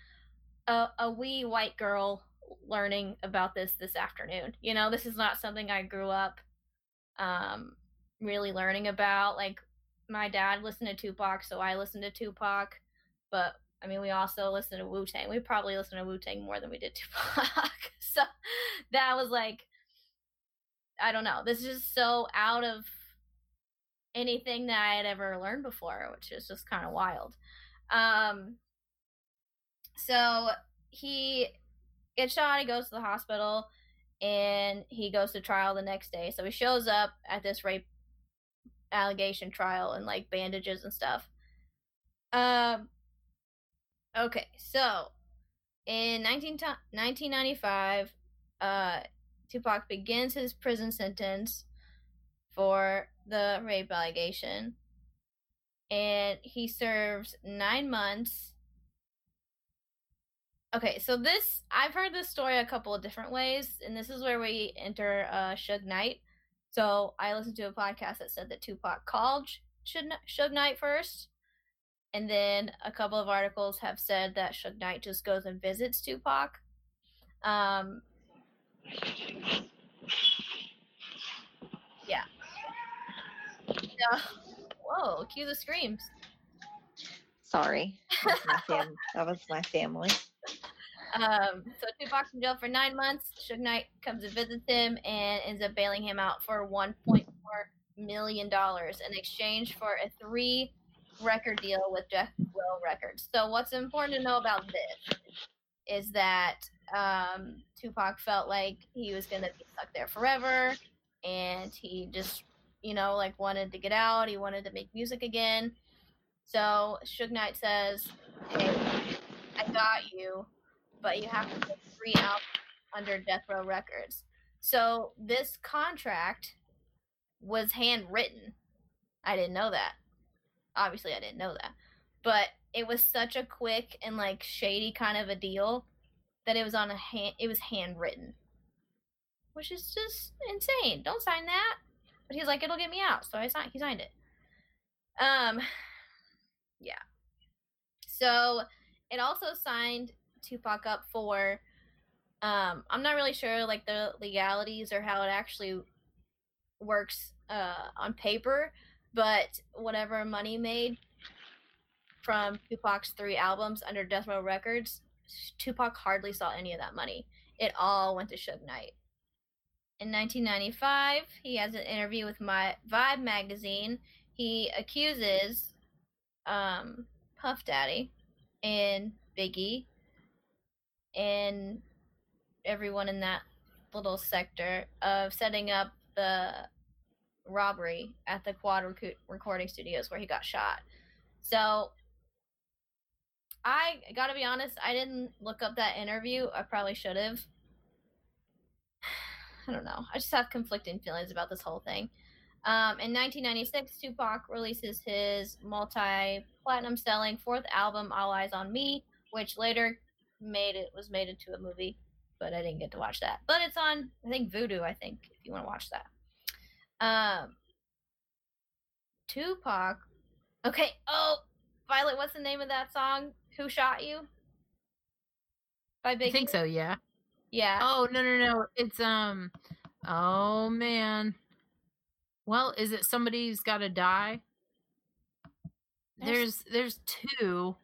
a, a wee white girl learning about this this afternoon. You know this is not something i grew up um really learning about. Like my dad listened to tupac so i listened to tupac but I mean, we also listened to Wu Tang. We probably listened to Wu Tang more than we did [LAUGHS] Tupac. so that was like, I don't know. This is just so out of anything that I had ever learned before, which is just kind of wild. Um, so he gets shot. He goes to the hospital, and he goes to trial the next day. So he shows up at this rape allegation trial and like bandages and stuff. Um Okay, so in 19, 1995, uh, Tupac begins his prison sentence for the rape allegation, and he serves nine months. Okay, so this I've heard this story a couple of different ways, and this is where we enter uh, Suge Knight. So I listened to a podcast that said that Tupac called Suge Knight first, And then a couple of articles have said that Suge Knight just goes and visits Tupac. Um, yeah. Yeah. Whoa, cue the screams. Sorry. That was my, [LAUGHS] fam- that was my family. Um, so Tupac's in jail for nine months. Suge Knight comes and visits him and ends up bailing him out for $1.4 million in exchange for a three record deal with Death Row Records. So what's important to know about this is that um, Tupac felt like he was to be stuck there forever and he just, you know, like wanted to get out. He wanted to make music again. So Suge Knight says, hey, I got you but you have to put three albums under Death Row Records. So this contract was handwritten. I didn't know that. Obviously, I didn't know that. But it was such a quick and like shady kind of a deal that it was on a hand. It was handwritten, which is just insane. Don't sign that. But he's like, it'll get me out, so I signed. He signed it. Um, yeah. So it also signed Tupac up for. Um, I'm not really sure like the legalities or how it actually works uh, on paper, but whatever money made from Tupac's three albums under Death Row Records, Tupac hardly saw any of that money. It all went to Suge Knight. In 1995, he has an interview with my Vibe magazine. He accuses um, Puff Daddy and Biggie and everyone in that little sector of setting up the robbery at the quad rec- recording studios where he got shot. So I gotta be honest, I didn't look up that interview. I probably should have. [SIGHS] I don't know. I just have conflicting feelings about this whole thing. Um, in 1996, Tupac releases his multi platinum selling fourth album, All Eyez on Me, which later made it was made into a movie, but I didn't get to watch that. But it's on I think Vudu, I think, if you want to watch that. Um Tupac. Okay, oh Violet, what's the name of that song? Who Shot You? By Big I think so, yeah. Yeah. Oh no no no. It's um oh man. Well, is it somebody's gotta die? There's- There's there's two.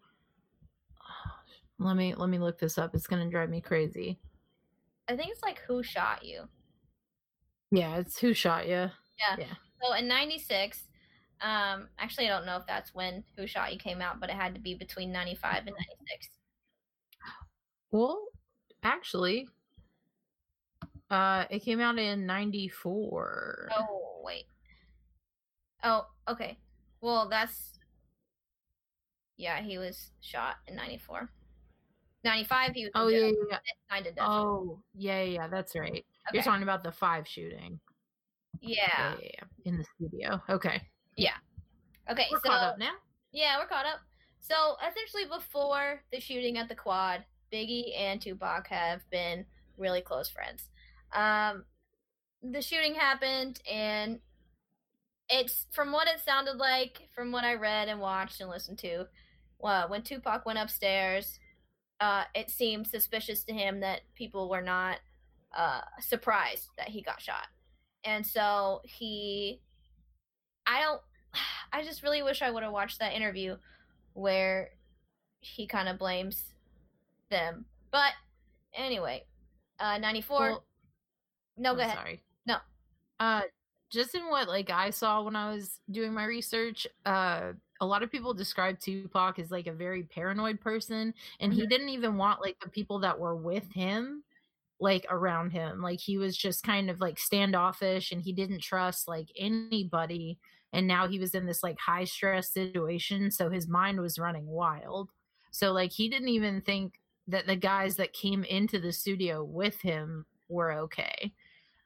[SIGHS] Let me let me look this up. It's gonna drive me crazy. I think it's like Who Shot You. Yeah, it's who shot you. So in '96, um, actually I don't know if that's when Who Shot You came out, but it had to be between '95 and '96. Well, actually, uh, it came out in '94. Oh wait. Oh okay. Well that's. Yeah, he was shot in '94. '95, he was. Oh yeah, yeah, yeah. signed to death. Oh yeah, yeah, yeah, that's right. You're talking about the five shooting. Yeah. yeah, yeah, yeah, in the studio. Okay, Yeah. Okay. we're so caught up now. yeah, we're caught up. So essentially, before the shooting at the quad, Biggie and Tupac have been really close friends. Um, the shooting happened, and it's from what it sounded like, from what I read and watched and listened to. Well, when Tupac went upstairs, uh, it seemed suspicious to him that people were not uh, surprised that he got shot, and so he. I don't. [SIGHS] I just really wish I would have watched that interview where he kind of blames them. But anyway, uh, 94. Well, no, I'm go ahead. Sorry. No. Uh, just in what like I saw when I was doing my research, uh, a lot of people describe Tupac as like a very paranoid person, and he Mhm. didn't even want like the people that were with him like around him. Like he was just kind of like standoffish, and he didn't trust like anybody. And now he was in this like high stress situation, so his mind was running wild. So like he didn't even think that the guys that came into the studio with him were okay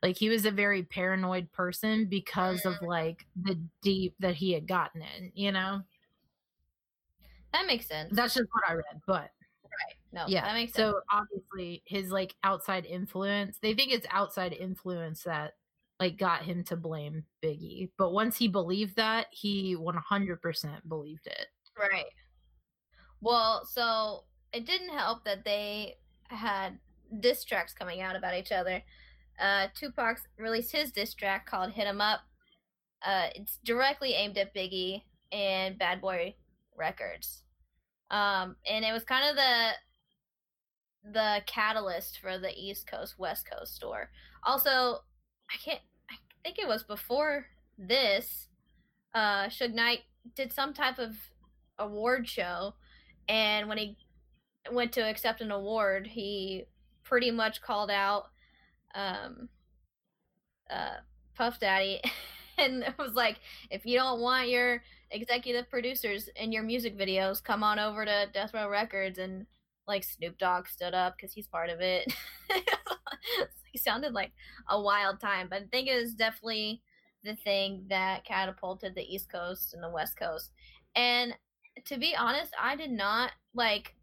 like he was a very paranoid person because of mm-hmm. like the deep that he had gotten in you know That makes sense. that's just what i read but no, yeah that makes sense. so obviously his like outside influence they think it's outside influence that like got him to blame biggie but once he believed that he 100% believed it right. Well, so it didn't help that they had diss tracks coming out about each other. Uh, Tupac released his diss track called "Hit 'Em Up." Uh, it's directly aimed at Biggie and Bad Boy Records, um, and it was kind of the the catalyst for the East Coast West Coast store. Also, I can't. I think it was before this. Uh, Suge Knight did some type of award show, and when he went to accept an award, he pretty much called out um, uh, Puff Daddy, [LAUGHS] and it was like, if you don't want your executive producers in your music videos, come on over to Death Row Records and like Snoop Dogg stood up because he's part of it. [LAUGHS] he sounded like a wild time, but I think it was definitely the thing that catapulted the East Coast and the West Coast. And to be honest, I did not like.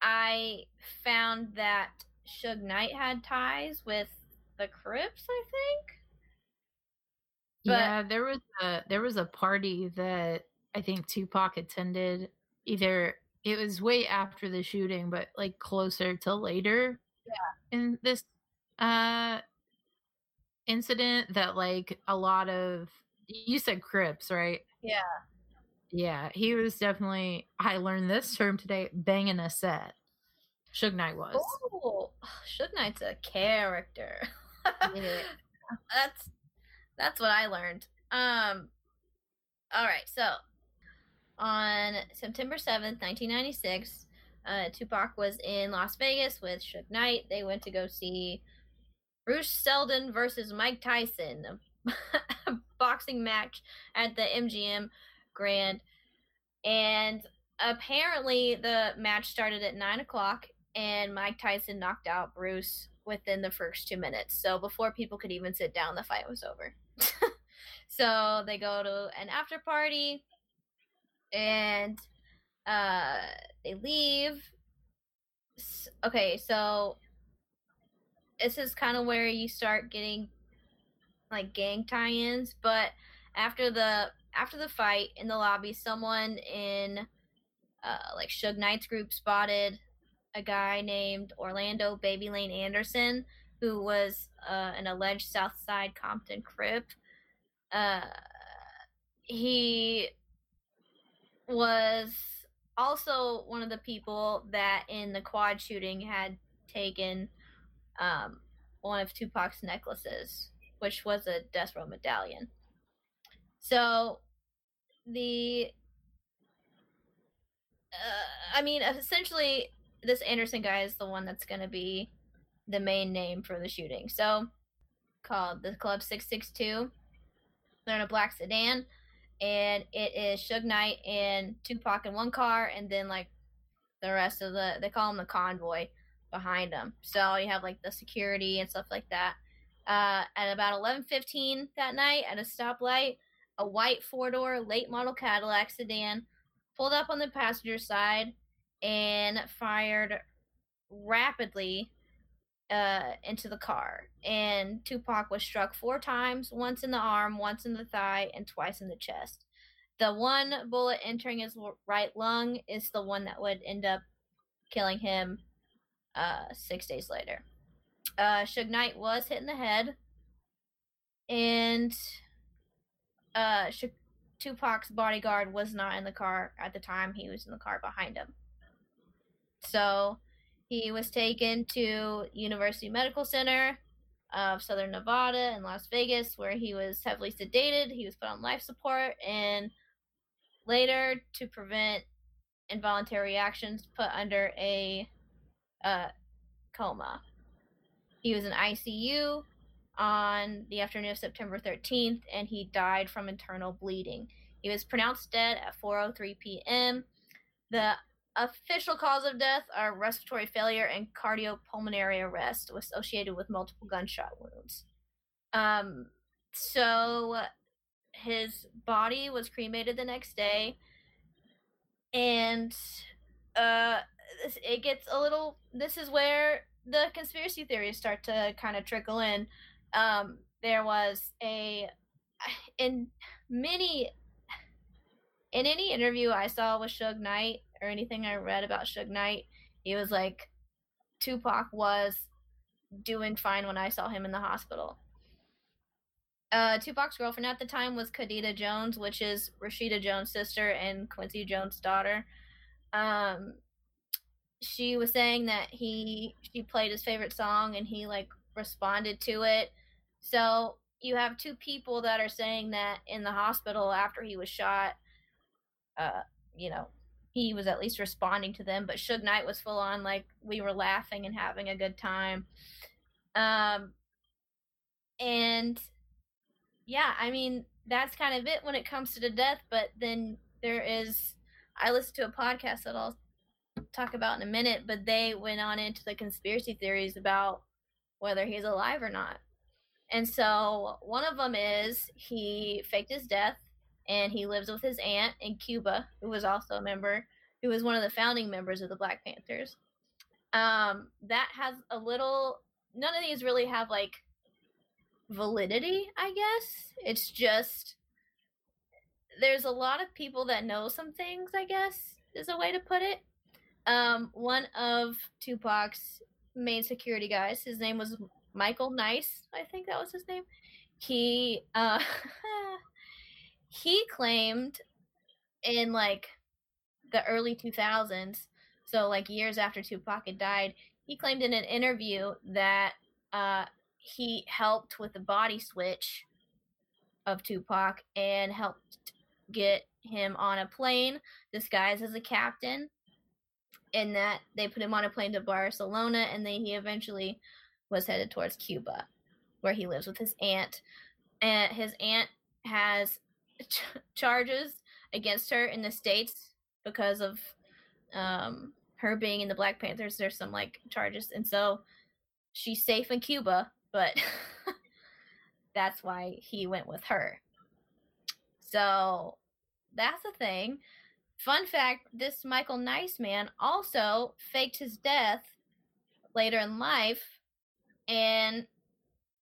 I found that Suge Knight had ties with the Crips. I think. But- yeah, there was a there was a party that I think Tupac attended. Either it was way after the shooting, but like closer to later. Yeah. In this uh incident that like a lot of you said Crips, right? Yeah. Yeah, he was definitely I learned this term today, banging a set. Suge Knight was. Oh, [SIGHS] Suge Knight's a character. Yeah. [LAUGHS] That's that's what I learned. Um all right, so on September 7th, 1996, uh, Tupac was in Las Vegas with Suge Knight. They went to go see Bruce Seldon versus Mike Tyson, a [LAUGHS] boxing match at the MGM Grand. And apparently, the match started at 9 o'clock, and Mike Tyson knocked out Bruce within the first two minutes. So before people could even sit down, the fight was over. [LAUGHS] so they go to an after party and uh they leave. Okay so this is kind of where you start getting like gang tie-ins but after the after the fight in the lobby someone in uh like Suge Knight's group spotted a guy named Orlando Baby Lane Anderson who was uh, an alleged Southside Compton Crip. Uh he was also one of the people that in the quad shooting had taken um, one of Tupac's necklaces, which was a Death Row medallion. So the uh, I mean, essentially, this Anderson guy is the one that's going to be the main name for the shooting. So, called the Club 662. They're in a black sedan and it is Suge Knight and Tupac in one car, and then like the rest of the they call them the convoy behind them. So you have like the security and stuff like that. Uh, at about 11:15 that night, at a stoplight, a white four-door late model Cadillac sedan pulled up on the passenger side and fired rapidly uh, into the car. And Tupac was struck four times once in the arm, once in the thigh, and twice in the chest. The one bullet entering his right lung is the one that would end up killing him uh, six days later. Uh, Suge Knight was hit in the head, and uh, Sh- Tupac's bodyguard was not in the car at the time. He was in the car behind him. So he was taken to University Medical Center of Southern Nevada in Las Vegas, where he was heavily sedated. He was put on life support, and later, to prevent involuntary reactions, put under a uh, coma. He was in ICU on the afternoon of September 13th, and he died from internal bleeding. He was pronounced dead at 4:03 p.m. The official cause of death are respiratory failure and cardiopulmonary arrest associated with multiple gunshot wounds. Um, so his body was cremated the next day, and uh, it gets a little. This is where the conspiracy theories start to kind of trickle in. Um, there was a in many in any interview I saw with Suge Knight or anything I read about Suge Knight, he was like, Tupac was doing fine when I saw him in the hospital. Uh, Tupac's girlfriend at the time was Kidada Jones, which is Rashida Jones' sister and Quincy Jones' daughter. Um, she was saying that he she played his favorite song and he like responded to it. So you have two people that are saying that in the hospital after he was shot. Uh, you know, he was at least responding to them, but Suge Knight was full on like we were laughing and having a good time. Um, and yeah, I mean that's kind of it when it comes to the death. But then there is, I listened to a podcast that I'll talk about in a minute, but they went on into the conspiracy theories about whether he's alive or not. And so one of them is he faked his death and he lives with his aunt in Cuba, who was also a member, who was one of the founding members of the Black Panthers. Um, that has a little, none of these really have like validity, I guess. It's just, there's a lot of people that know some things, I guess, is a way to put it. Um, one of Tupac's main security guys, his name was Michael Nice, I think that was his name. He uh [LAUGHS] he claimed in like the early 2000s, so like years after Tupac had died, he claimed in an interview that uh he helped with the body switch of Tupac and helped get him on a plane disguised as a captain and that they put him on a plane to Barcelona and then he eventually was headed towards Cuba, where he lives with his aunt. And his aunt has ch- charges against her in the states because of um, her being in the Black Panthers. There's some like charges, and so she's safe in Cuba, but [LAUGHS] that's why he went with her. So that's a thing. Fun fact this Michael Nice man also faked his death later in life and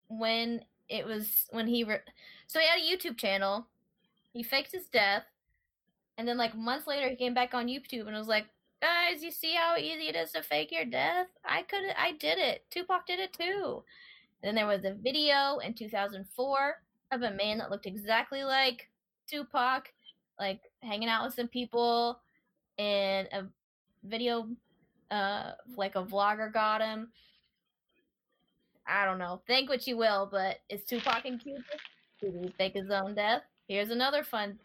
when it was when he re- so he had a YouTube channel. He faked his death, and then like months later, he came back on YouTube and was like, "Guys, you see how easy it is to fake your death? I could, I did it. Tupac did it too." Then there was a video in 2004 of a man that looked exactly like Tupac, like hanging out with some people, and a video, uh, like a vlogger got him I don't know. Think what you will, but is Tupac in Cuba? Did he fake his own death? Here's another fun.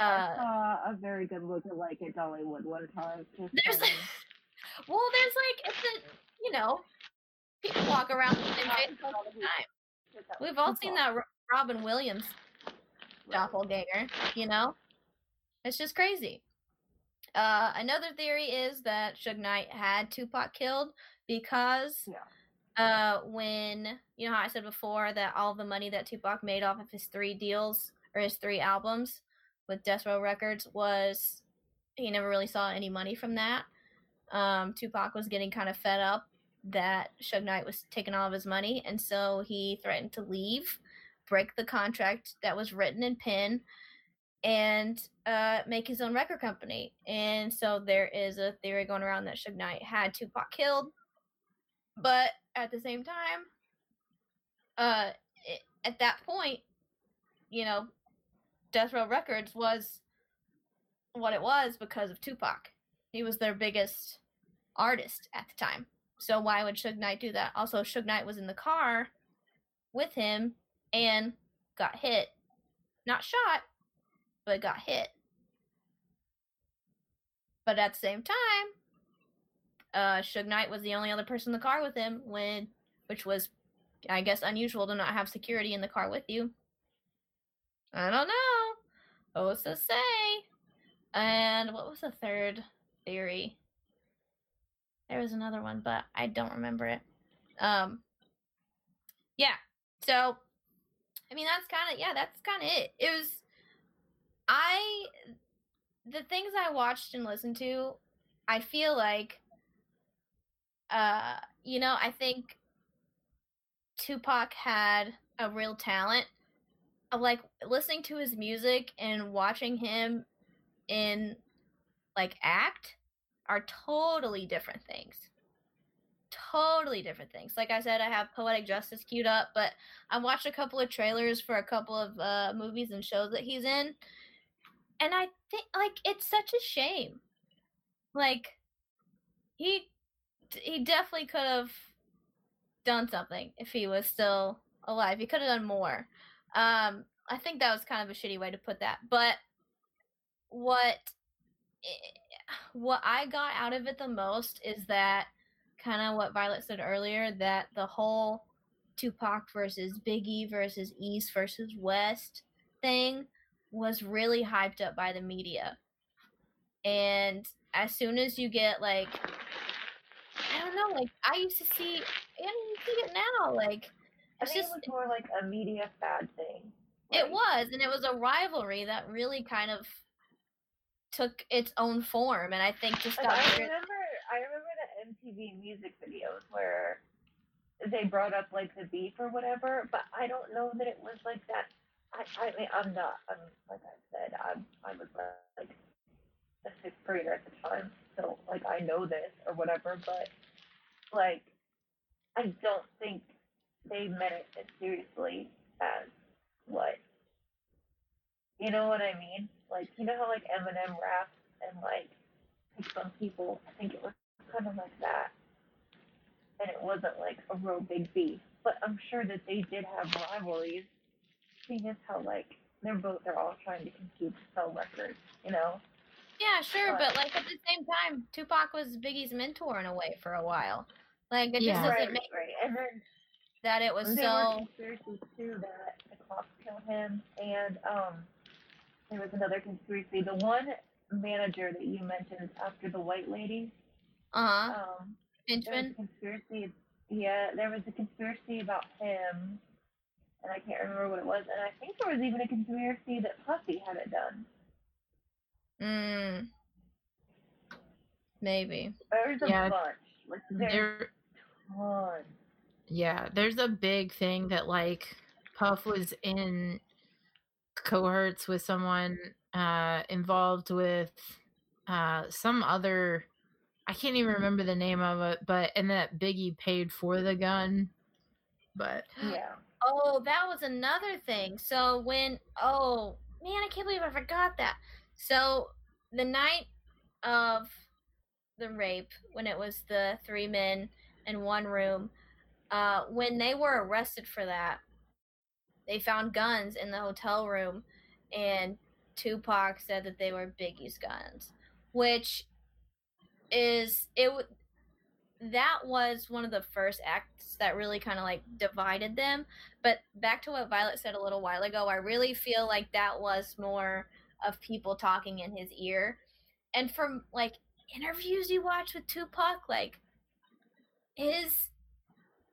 Uh, I saw a very good look at like at Dollywood one time. There's, [LAUGHS] well, there's like it's a you know, people walk around the same face [LAUGHS] all the time. We've all seen that Robin Williams doppelganger. You know, it's just crazy. Uh, another theory is that Suge Knight had Tupac killed because yeah uh, when you know how I said before that all the money that Tupac made off of his three deals or his three albums with Death Row Records was he never really saw any money from that. Um, Tupac was getting kind of fed up that Suge Knight was taking all of his money, and so he threatened to leave, break the contract that was written in pen, and uh, make his own record company. And so there is a theory going around that Suge Knight had Tupac killed, but at the same time, uh, it, at that point, you know, Death Row Records was what it was because of Tupac. He was their biggest artist at the time. So why would Suge Knight do that? Also, Suge Knight was in the car with him and got hit. Not shot, but got hit. But at the same time, uh, Suge Knight was the only other person in the car with him when, which was, I guess, unusual to not have security in the car with you. I don't know. What's to say? And what was the third theory? There was another one, but I don't remember it. Um, yeah. So, I mean, that's kind of yeah, that's kind of it. It was, I, the things I watched and listened to, I feel like uh, you know, I think Tupac had a real talent like listening to his music and watching him in like act are totally different things. Totally different things. Like I said, I have Poetic Justice queued up, but I watched a couple of trailers for a couple of uh, movies and shows that he's in, and I think like it's such a shame. Like he he definitely could have done something if he was still alive. He could have done more. Um, I think that was kind of a shitty way to put that, but what what I got out of it the most is that kind of what Violet said earlier that the whole Tupac versus Biggie versus East versus West thing was really hyped up by the media. And as soon as you get like I don't know, like I used to see and you see it now, like it's think just it was more like a media fad thing. it was, and it was a rivalry that really kind of took its own form, and I think just got I remember, I remember the MTV music videos where they brought up like the beef or whatever, but I don't know that it was like that. I, I mean, I'm not. I'm like I said, I'm, I was like a sixth grader at the time, so like I know this or whatever, but like I don't think they meant it as seriously as what. You know what I mean? Like you know how like Eminem raps and like picks on people. I think it was kind of like that, and it wasn't like a real big beef. But I'm sure that they did have rivalries. Seeing as how like they're both they're all trying to compete to sell records, you know. Yeah, sure, But- but like at the same time, Tupac was Biggie's mentor in a way for a while. Like it Yeah. just doesn't right, make right. And then that it was there were so. conspiracies too that the cops killed him, and um, there was another conspiracy. The one manager that you mentioned after the white lady, Uh huh. um, there was a conspiracy. Yeah, there was a conspiracy about him, and I can't remember what it was. And I think there was even a conspiracy that Puffy had it done. Mm. Maybe. There's a Yeah, bunch. Like there's There, tons. Yeah, there's a big thing that like Puff was in cohorts with someone uh involved with uh some other I can't even remember the name of it, but and that Biggie paid for the gun. But Yeah. Oh, that was another thing. So when oh man, I can't believe I forgot that. So the night of the rape, when it was the three men in one room, uh, when they were arrested for that, they found guns in the hotel room, and Tupac said that they were Biggie's guns, which is it. That was one of the first acts that really kind of like divided them. But back to what Violet said a little while ago, I really feel like that was more of people talking in his ear. And from like interviews you watch with Tupac, like his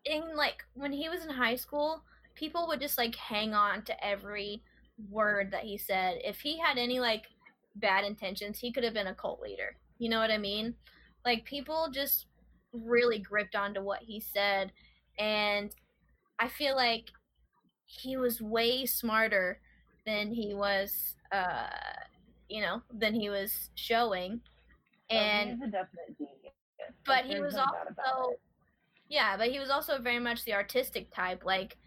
in like when he was in high school, people would just like hang on to every word that he said. If he had any like bad intentions, he could have been a cult leader. You know what I mean? Like people just really gripped onto what he said and I feel like he was way smarter than he was uh you know, than he was showing. Oh, And he's a definite genius. but he was no also. Yeah but he was also very much the artistic type like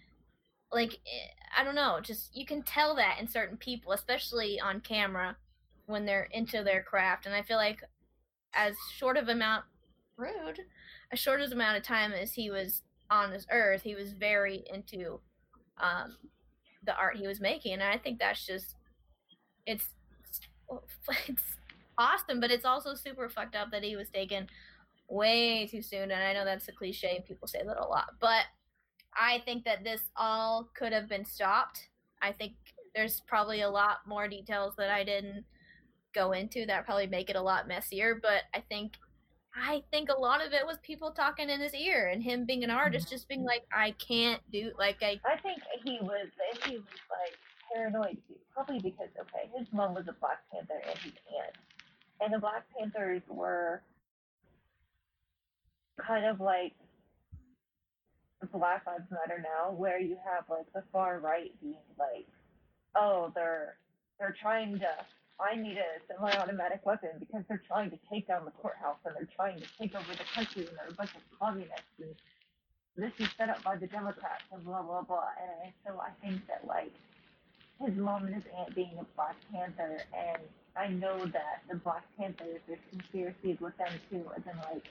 like eh, i don't know just you can tell that in certain people especially on camera when they're into their craft and i feel like as short of amount rude as short as amount of time as he was on this earth he was very into um the art he was making and i think that's just it's it's [LAUGHS] awesome but it's also super fucked up that he was taken way too soon and i know that's a cliche and people say that a lot but i think that this all could have been stopped. I think there's probably a lot more details that i didn't go into that probably make it a lot messier but i think i think a lot of it was people talking in his ear and him being an artist just being like i can't do like i I think he was he was like paranoid probably because okay, his mom was a Black Panther and his aunt, and the Black Panthers were kind of like Black Lives Matter now, where you have like the far right being like, oh, they're they're trying to I need a semi-automatic weapon because they're trying to take down the courthouse and they're trying to take over the country and they're a bunch of communists and this is set up by the Democrats and blah blah blah. And so I think that like his mom and his aunt being a Black Panther, and I know that the Black Panthers, there's conspiracies with them too, as in like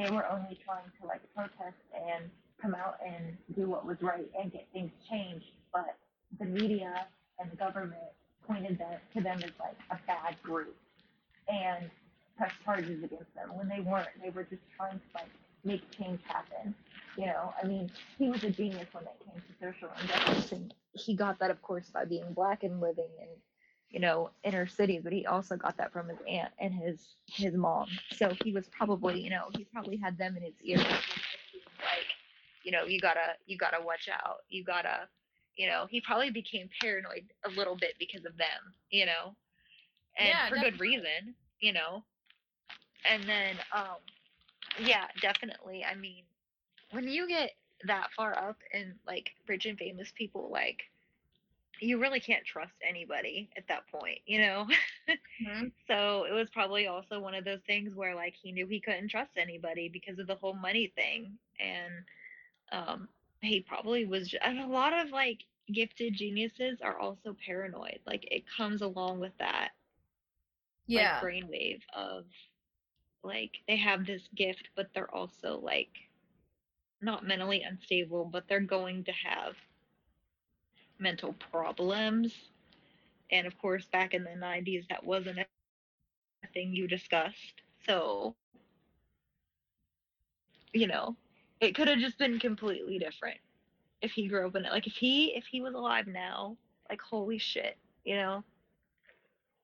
they were only trying to like protest and come out and do what was right and get things changed, but the media and the government pointed that to them as like a bad group and pressed charges against them when they weren't. They were just trying to like make change happen. You know, I mean, he was a genius when it came to social injustice, he got that, of course, by being black and living in, you know, inner cities. But he also got that from his aunt and his his mom. So he was probably, you know, he probably had them in his ear, like, you know, you gotta you gotta watch out. You gotta, you know, he probably became paranoid a little bit because of them. You know, and Yeah, for good reason. You know, and then um yeah, definitely. I mean, when you get that far up and like rich and famous people, like you really can't trust anybody at that point, you know? Mhm. [LAUGHS] so it was probably also one of those things where like he knew he couldn't trust anybody because of the whole money thing. And um he probably was ju- and a lot of like gifted geniuses are also paranoid. Like it comes along with that Yeah. like brainwave of like they have this gift but they're also like not mentally unstable but they're going to have mental problems and of course back in the 90s that wasn't a thing you discussed so you know it could have just been completely different if he grew up in it like if he if he was alive now like holy shit you know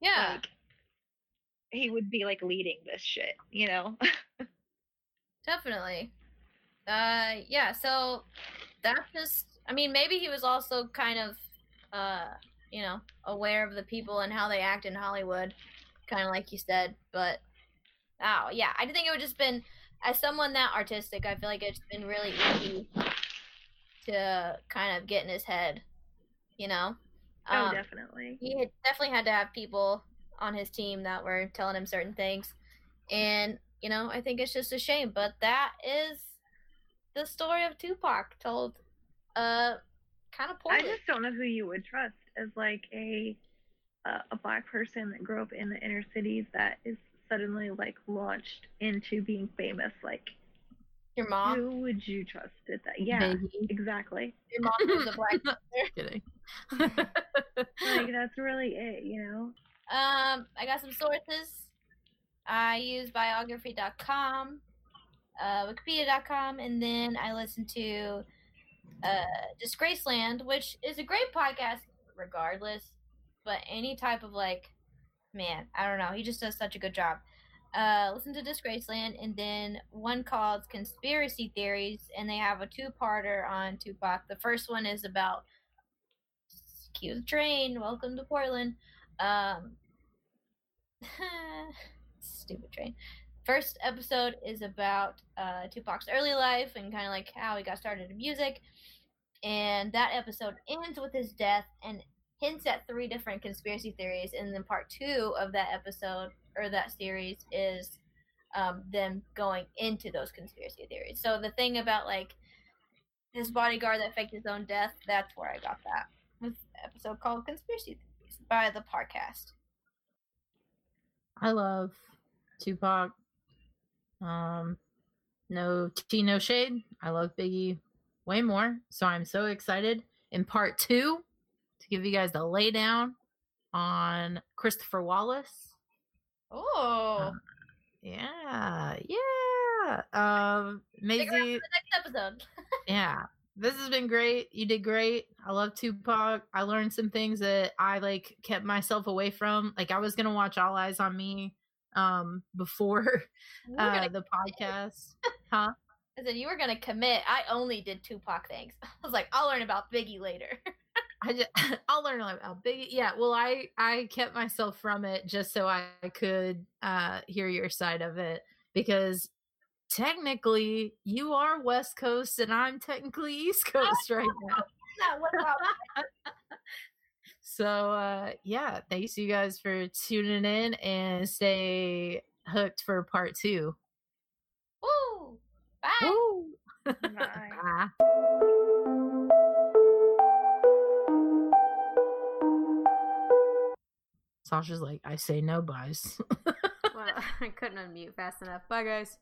yeah. like he would be like leading this shit, you know? [LAUGHS] Definitely. Uh yeah, so that just I mean maybe he was also kind of uh you know, aware of the people and how they act in Hollywood, kind of like you said, but oh, yeah, I think it would just been as someone that artistic, I feel like it's been really easy to kind of get in his head, you know. oh, Um, definitely. he had definitely had to have people on his team that were telling him certain things and you know i think it's just a shame but that is the story of tupac told uh kind of I just don't know who you would trust as like a uh, a black person that grew up in the inner cities that is suddenly like launched into being famous. Like, your mom who would you trust at that? Yeah, Biggie. exactly. your mom was a black [LAUGHS] Kidding. Like [LAUGHS] that's really it, you know? um i got some sources i use biography.com uh wikipedia.com and then i listen to uh disgraceland which is a great podcast regardless but any type of like man i don't know he just does such a good job. Uh listen to disgraceland and then one called conspiracy theories and they have a two-parter on tupac. The first one is about cue the train welcome to portland. Um [LAUGHS] stupid train. First episode is about uh tupac's early life and kind of like how he got started in music and that episode ends with his death and hints at three different conspiracy theories. And then part two of that episode or that series is um, them going into those conspiracy theories. So the thing about like his bodyguard that faked his own death that's where i got that. With episode called conspiracy theories by the podcast. I love Tupac. Um, no tea, no shade. I love Biggie way more. So I'm so excited. In part two to give you guys the laydown on Christopher Wallace. oh. Yeah, yeah. Um, Stick around Maisie, the next episode. [LAUGHS] Yeah. This has been great. You did great. I love tupac. I learned some things that i like kept myself away from. Like i was gonna watch All Eyez on Me um before [LAUGHS] uh the podcast. Huh I said you were gonna commit. I only did Tupac things. [LAUGHS] I was like, I'll learn about Biggie later. [LAUGHS] i just [LAUGHS] i'll learn about big yeah well i i kept myself from it just so i could uh hear your side of it because technically you are west coast and i'm technically east coast right now Not what about- So uh yeah, thanks you guys for tuning in and stay hooked for part two. Woo! Bye. Bye. [LAUGHS] [LAUGHS] Bye. Sasha's like, I say no buys. [LAUGHS] well, I couldn't unmute fast enough. Bye, guys.